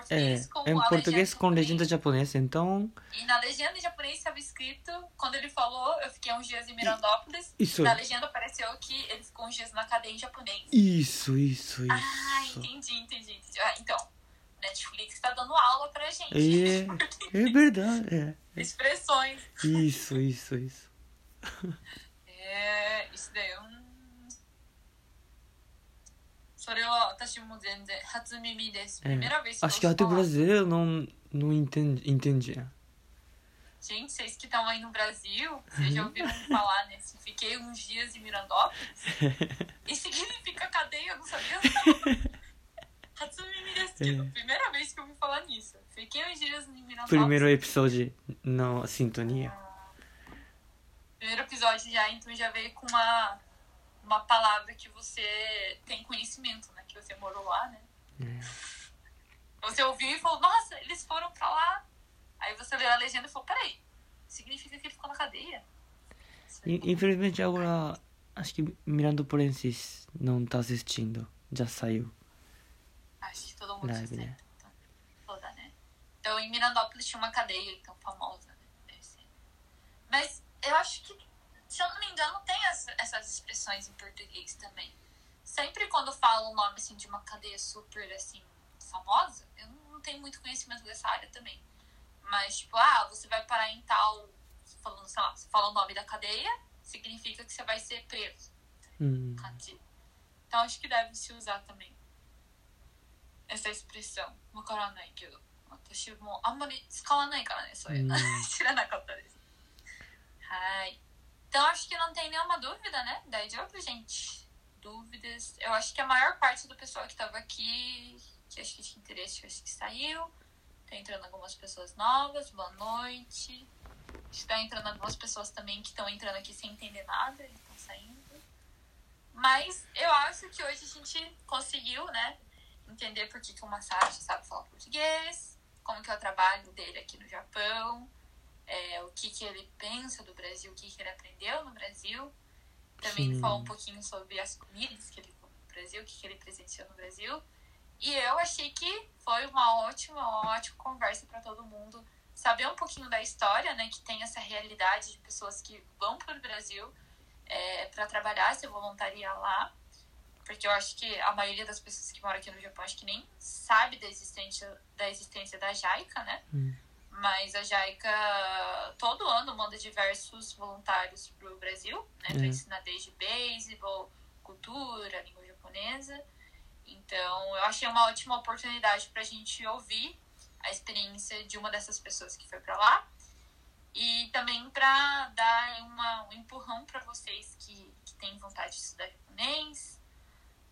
え português, com え、em português legenda com legenda japonesa, então, E na legenda em japonês estava escrito, quando ele falou, eu fiquei uns dias em Mirandópolis. isso, Na legenda apareceu que ele ficou uns dias na cadeia em japonês. isso, isso, Ah, isso. entendi, entendi, entendi. Ah, então, Netflix tá dando aula pra gente. É, *laughs* é verdade, é. Expressões. Isso, isso, isso. *laughs* É, isso daí é um. それは私も全然初耳です。É. Primeira vez que eu Acho que ouço até o falar. brasileiro não, não entende, entende. né? Gente, vocês que estão aí no Brasil, vocês já ouviram falar nesse? Fiquei uns dias em Mirandópolis. E significa cadeia, eu não sabia não. Hatsumimi desu, tipo, É. primeira vez que eu ouvi falar nisso. Fiquei uns dias em Mirandópolis. Primeiro episódio no sintonia. Primeiro episódio já, então já veio com uma, uma palavra que você tem conhecimento, né? Que você morou lá, né? É. Você ouviu e falou, nossa, eles foram pra lá. Aí você leu a legenda e falou, peraí, significa que ele ficou na cadeia? I- Infelizmente agora acho que Mirando Porensis não tá assistindo. Já saiu. Acho que todo mundo Live, né? então, toda, né? Então em Mirandópolis tinha uma cadeia então famosa, né? Mas eu acho que, se eu não me engano, tem as- essas expressões em português também. Sempre quando falo o nome assim de uma cadeia super assim famosa, eu não tenho muito conhecimento dessa área também. Mas tipo, ah, você vai parar em tal, falando, sei lá, você fala o nome da cadeia, significa que você vai ser preso. うん。 kanji. Então acho que deve se usar também essa expressão. わからないけど。私もあんまり使わないからね、そういうの。うん 知らなかったです。はい。 *laughs* Então acho que não tem nenhuma dúvida, né? Daijoubu, gente. Dúvidas. Eu acho que a maior parte do pessoal que tava aqui, que acho que tinha interesse, acho que saiu. Tá entrando algumas pessoas novas. Boa noite. Está entrando algumas pessoas também que estão entrando aqui sem entender nada e estão saindo. Mas eu acho que hoje a gente conseguiu, né? Entender por que, que o Masashi sabe falar português, como que é o trabalho dele aqui no Japão, é, o que, que ele pensa do Brasil, o que, que ele aprendeu no Brasil. Também Sim. falou um pouquinho sobre as comidas que ele come no Brasil, o que, que ele presenciou no Brasil. E eu achei que foi uma ótima, uma ótima conversa para todo mundo saber um pouquinho da história, né? Que tem essa realidade de pessoas que vão para o Brasil é, para trabalhar, se voluntariar lá. Porque eu acho que a maioria das pessoas que moram aqui no Japão acho que nem sabe da existência da, existência da JICA, né? Hum. Mas a JICA todo ano manda diversos voluntários para o Brasil, né? Para É. ensinar desde beisebol, cultura, língua japonesa. Então, eu achei uma ótima oportunidade para a gente ouvir a experiência de uma dessas pessoas que foi para lá. E também para dar uma, um empurrão para vocês que, que têm vontade de estudar japonês,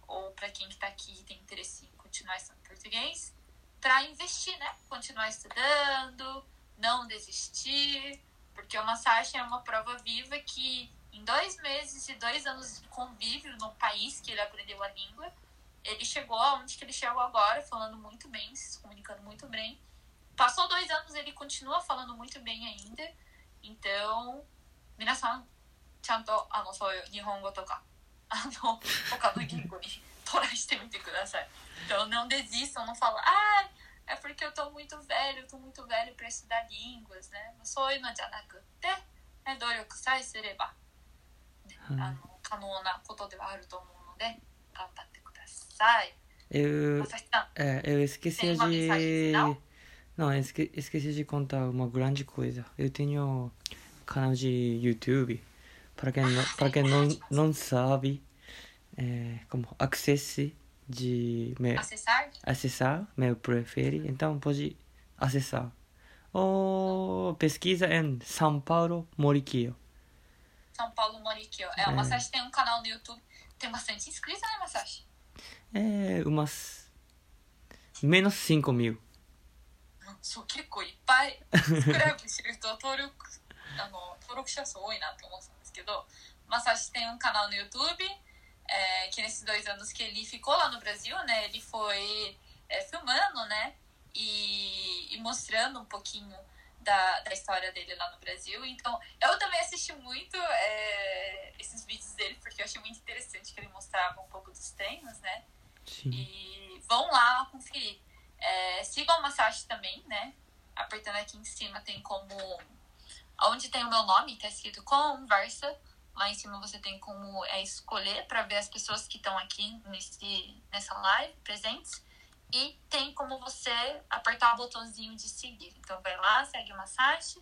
ou para quem está aqui e tem interesse em continuar estudando português, para investir, né? Continuar estudando, não desistir, porque o massagem é uma prova viva que em dois meses e dois anos de convívio no país que ele aprendeu a língua, ele chegou aonde que ele chegou agora, falando muito bem, se comunicando muito bem. Passou dois anos, ele continua falando muito bem ainda. Então, minasan, chanto, ano, sou nihongo toka. *laughs* Ano, oka no そういう日本語とか、あの他の言語にトライしてみてください。Então, não desistam, não falam, ah, é porque eu tô muito velho, eu tô muito velho para estudar línguas, né? そういうのじゃなくって、ね、努力さえすれば、ねはいあの可能なことではあると思うので、頑張ってください。 Eu, まさしさん、 é, eu esqueci Tem uma mensagem de. final? Não, eu esque- esqueci de contar uma grande coisa. Eu tenho canal de YouTube. Para quem não, para quem não, não sabe, é, como acesse de me, acessar? acessar meu prefere, então pode acessar. Ou pesquisa em São Paulo Moriquio. São Paulo Morikyo. É, É. o Masashi tem um canal no YouTube. Tem bastante inscritos, né, Masashi? É umas menos 5 mil そう結構いっぱいスクライブしてる人登録あの登録者数多いなって思ってたんですけどまさしtem um canal no YouTube é, que nesses dois anos que ele ficou lá no Brasil né ele foi é, filmando né e, e mostrando um pouquinho da, da história dele lá no Brasil. Então, eu também assisti muito é, esses vídeos dele, porque eu achei muito interessante que ele mostrava um pouco dos treinos, né? Sim. E vão lá conferir. É, sigam o Masashi também, né? Apertando aqui em cima tem como. Onde tem o meu nome, tá escrito conversa. Lá em cima você tem como é, escolher para ver as pessoas que estão aqui nesse, nessa live presentes. E tem como você apertar o botãozinho de seguir. Então vai lá, segue o Masashi,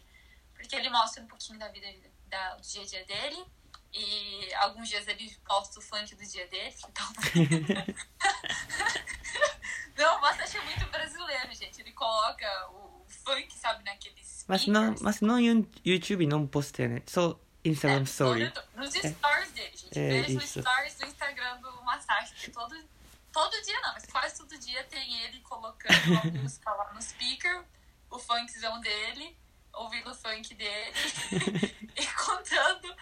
porque ele mostra um pouquinho da vida da, do dia a dia dele. E alguns dias ele posta o funk do dia dele. Então. *laughs* não, o Masashi é muito brasileiro, gente. Ele coloca o, funk, sabe, naqueles. Mas não, mas no Yu- YouTube não postei, né? Só Instagram É, Story. todo- Nos stories dele, gente. É, Veja os stories do Instagram do Masashi. que todo, todo dia não, mas quase todo dia tem ele colocando a *laughs* música lá no speaker, o funkzão dele, ouvindo o funk dele *laughs* *laughs* e contando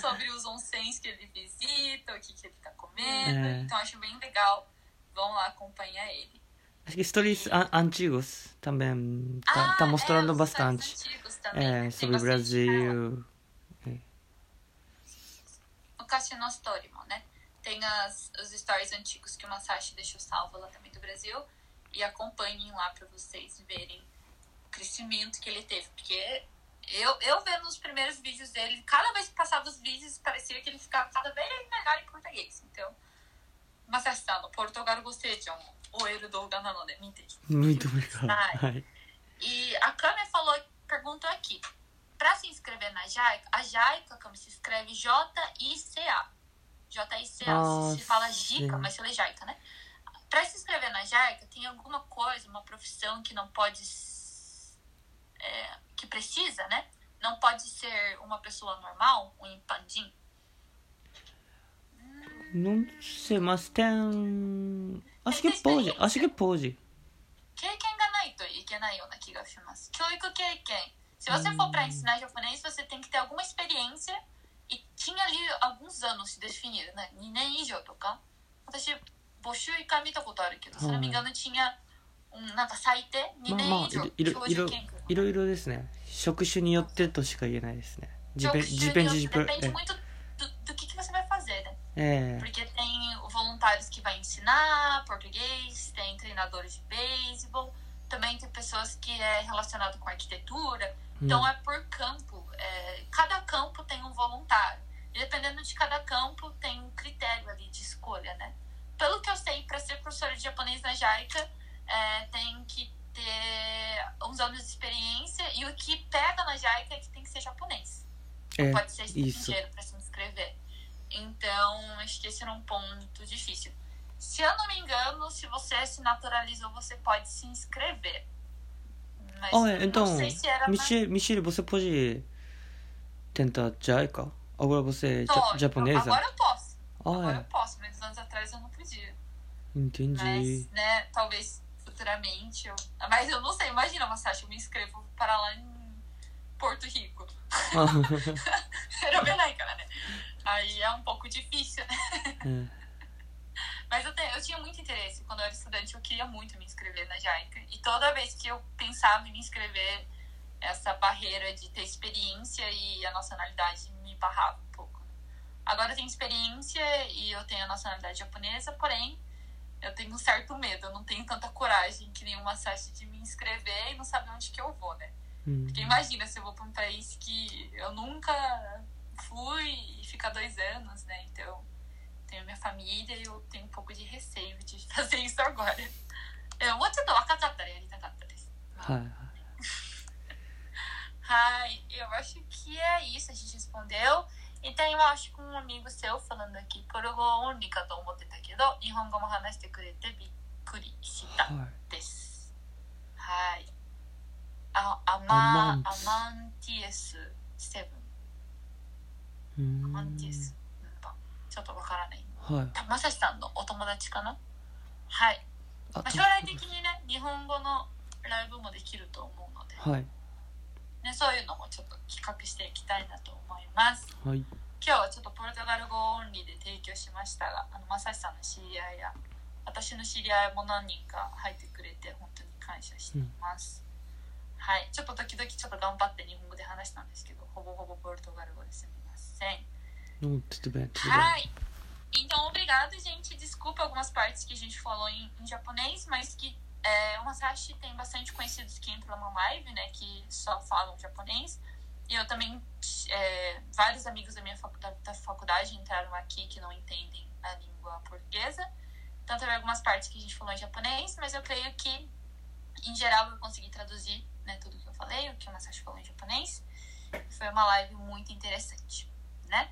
sobre os onsens que ele visita, o que, que ele tá comendo. É. Então acho bem legal. Vão lá acompanhar ele. Acho que stories an- antigos também tá, Ah, tá é, mostrando os bastante. antigos também, É, tem sobre o. Brasil. Masashi né? Tem as, os stories antigos que o Masashi deixou salvo lá também do Brasil. E acompanhem lá para vocês verem o crescimento que ele teve. Porque eu, eu vendo os primeiros vídeos dele, cada vez que passava os vídeos, parecia que ele ficava cada vez melhor em português. Então, Masashi Sano, Portugal gostei de um. Muito obrigado. E a Kame falou, perguntou aqui. Pra se inscrever na Jaica, a Jaica, como se escreve J-I-C-A. J-I-C-A. Ah, se fala sim. Jica, mas se lê Jaica, né? Pra se inscrever na Jaica, tem alguma coisa, uma profissão que não pode. s- é, que precisa, né? Não pode ser uma pessoa normal, um impandim. Não sei, mas tem. Acho que pode, acho que pode. 経験がないといけないような気がします。教育経験。 Se você for para ensinar japonês, você tem que ter alguma experiência e tinha ali alguns anos definido, né? 2年以上とか。私、募集一回見たことあるけど、それ見がのtinha um, なんか最低2まあまあ年以上いろ教いろ授研究。いろいろですね。職種によってとしか言えないですね。職 Depende, 種に depende よ de. って depende muito do, do que, que você vai fazer, né? É. é. Porque tem voluntários que vai ensinar português, tem treinadores de beisebol, também tem pessoas que é relacionado com arquitetura. Então Hum. é por campo. é, cada campo tem um voluntário. E dependendo de cada campo, tem um critério ali de escolha, né? Pelo que eu sei, para ser professora de japonês na JAICA, é, tem que ter uns anos de experiência. E o que pega na JAICA é que tem que ser japonês É, pode ser estrangeiro para se inscrever. Então, acho que esse era um ponto difícil. Se eu não me engano, se você se naturalizou, você pode se inscrever. Mas Ah, é, então, não sei se. Michelle, Michelle, você pode tentar jaica? Agora você é Tô, japonesa? Agora eu posso. Agora Ah, eu posso, mas anos atrás eu não podia. Entendi. Mas, né, talvez futuramente eu... Mas eu não sei, imagina, Masashi, eu me inscrevo para lá em Porto Rico. *laughs* Era bem cara, né? Aí é um pouco difícil, né? É. Mas eu, te- eu tinha muito interesse. Quando eu era estudante, eu queria muito me inscrever na JAICA. E toda vez que eu pensava em me inscrever, essa barreira de ter experiência e a nacionalidade me barrava um pouco. Agora eu tenho experiência e eu tenho a nacionalidade japonesa, porém, eu tenho um certo medo. Eu não tenho tanta coragem que nenhuma Sashi de me inscrever e não saber onde que eu vou, né? Hum. Porque imagina se eu vou para um país que eu nunca fui e ficar dois anos, né? Então, tenho minha família e eu tenho um pouco de receio de fazer isso agora. Eu, もうちょっと若かったらやりたかったです。はいはい。Eu acho que é isso, a gente respondeu. E tem, eu acho que um amigo seu falando aqui, ポルゴオンリかと思ってたけど、日本語も話してくれてびっくりした。はい。です。はい。あ、アアマ、アマンティエスセブン。うーんアマンティエス。うんちょっとわからない。はい。たまさしさんのお友達かな？はい。あまあ、将来的にね日本語のライブもできると思うので、はい。ね、そういうのもちょっと企画していきたいなと思います。はい。今日はちょっとポルトガル語オンリーで提供しましたがあのまさしさんの知り合いや私の知り合いも何人か入ってくれて本当に感謝しています、はい。ちょっと時々ちょっと頑張って日本語で話したんですけどほぼほぼポルトガル語ですみません Não, tudo bem, tudo bem. Ai, então obrigado, gente. Desculpa algumas partes que a gente falou em, em japonês, mas que é, o Masashi tem bastante conhecidos que entram na live, né, que só falam japonês. E eu também, é, vários amigos da minha faculdade, da faculdade entraram aqui que não entendem a língua portuguesa. Então teve algumas partes que a gente falou em japonês, mas eu creio que, em geral, eu consegui traduzir né, tudo que eu falei, o que o Masashi falou em japonês. Foi uma live muito interessante, né?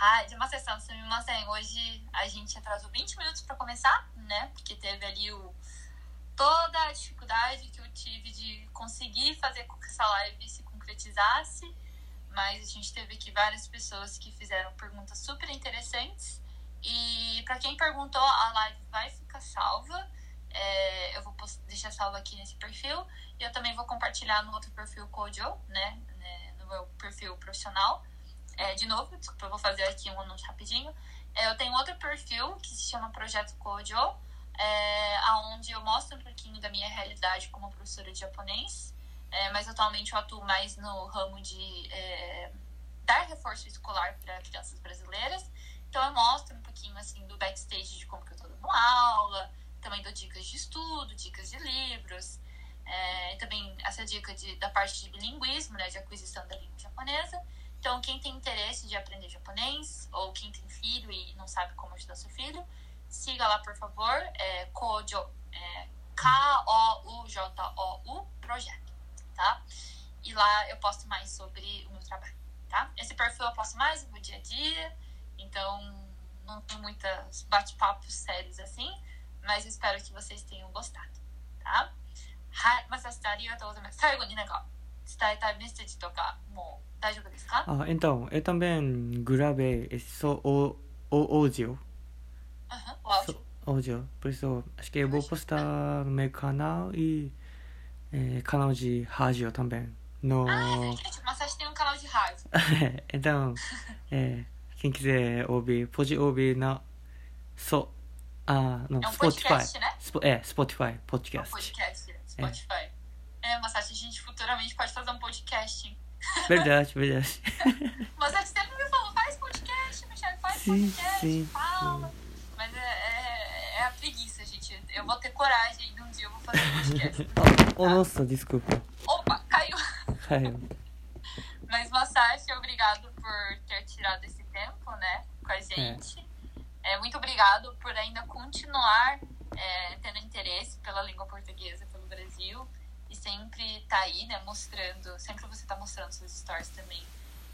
Hi, Demarcação, Sumimasen. Hoje a gente atrasou 20 minutos para começar, né? Porque teve ali o, toda a dificuldade que eu tive de conseguir fazer com que essa live se concretizasse. Mas a gente teve aqui várias pessoas que fizeram perguntas super interessantes. E para quem perguntou, a live vai ficar salva. É, eu vou deixar salva aqui nesse perfil. E eu também vou compartilhar no outro perfil Kojo, né? né no meu perfil profissional é, de novo, desculpa, eu vou fazer aqui um anúncio rapidinho. É, eu tenho outro perfil que se chama Projeto Kojo, é, onde eu mostro um pouquinho da minha realidade como professora de japonês. É, mas atualmente eu atuo mais no ramo de é, dar reforço escolar para crianças brasileiras. Então eu mostro um pouquinho assim do backstage de como que eu tô dando aula, também dou dicas de estudo, dicas de livros, é, também essa dica de, da parte de bilinguismo, né, de aquisição da língua japonesa. Então, quem tem interesse de aprender japonês, ou quem tem filho e não sabe como ajudar seu filho, siga lá, por favor, é Kojo, é K-O-U-J-O-U, projeto, tá? E lá eu posto mais sobre o meu trabalho, tá? Esse perfil eu posto mais no dia a dia, então não tem muitos bate-papos sérios assim, mas eu espero que vocês tenham gostado, tá? はい、まさしさんありがとうございます。最後になんか *laughs* 伝えたいメッセージとかもう大丈夫ですか？あ、えっと、えっと、ベン、グラベ、エッソ、オ、オ、オーディオ。オーディオ。プリート、シケボポスター、メカナウイ、え、カナウジ、ハージオ、タンベン。のマサシテンカラオジハーズ。*laughs* えっと、え、近畿勢 OB、ポジ OB な、そ、あ、の、スポティファイ。スポティファイ、ポッドキャスト。スポティファイ、ポッドキャスト。Masashi, a gente futuramente pode fazer um podcast? Verdade, verdade. *laughs* Masashi sempre me falou, faz podcast, Michelle, faz Sim, podcast, sim, fala. Mas é, é, é a preguiça, gente. Eu vou ter coragem de um dia eu vou fazer um podcast. *laughs* oh, nossa, desculpa. Opa, caiu. Caiu. Mas, Masashi, obrigado por ter tirado esse tempo, né, com a gente. É, muito obrigado por ainda continuar é, tendo interesse pela língua portuguesa pelo Brasil e sempre tá aí, né, mostrando, sempre você tá mostrando seus stories também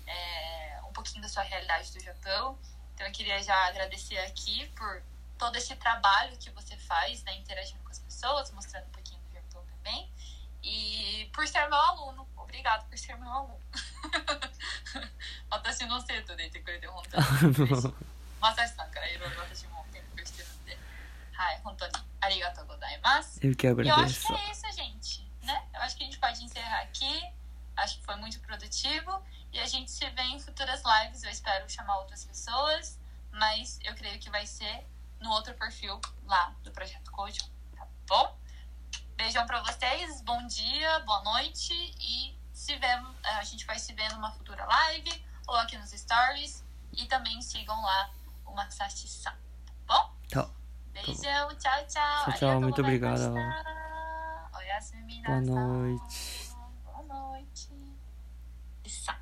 é, um pouquinho da sua realidade do Japão. Então eu queria já agradecer aqui por todo esse trabalho que você faz, né, interagindo com as pessoas, mostrando um pouquinho do Japão também. E por ser meu aluno. Obrigado por ser meu aluno. *laughs* 私の生徒でいてくれて本当に嬉しい。まさしさんからいろいろ私も勉強してるんで、はい、本当にありがとうございます。 Eu *laughs* que E eu acho agradeço. que é isso, gente. Né? Eu acho que a gente pode encerrar aqui. Acho que foi muito produtivo. E a gente se vê em futuras lives. Eu espero chamar outras pessoas. Mas eu creio que vai ser no outro perfil lá do Projeto Code. Tá bom? Beijão pra vocês. Bom dia, boa noite. E se vemos, a gente vai se ver numa futura live. Ou aqui nos stories. E também sigam lá o Masashi-san. Tá bom? Tá. Beijão, tchau, tchau. Tchau, tchau, muito obrigado. Boa minasan. noite. Boa noite. Isso. Tá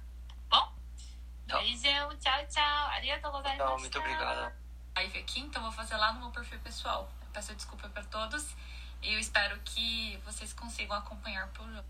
bom? Beijão, tchau, tchau. Arigatou gozaimashita. Tchau, muito obrigado. Live aqui, então vou fazer lá no meu perfil pessoal. Eu peço desculpa para todos e eu espero que vocês consigam acompanhar por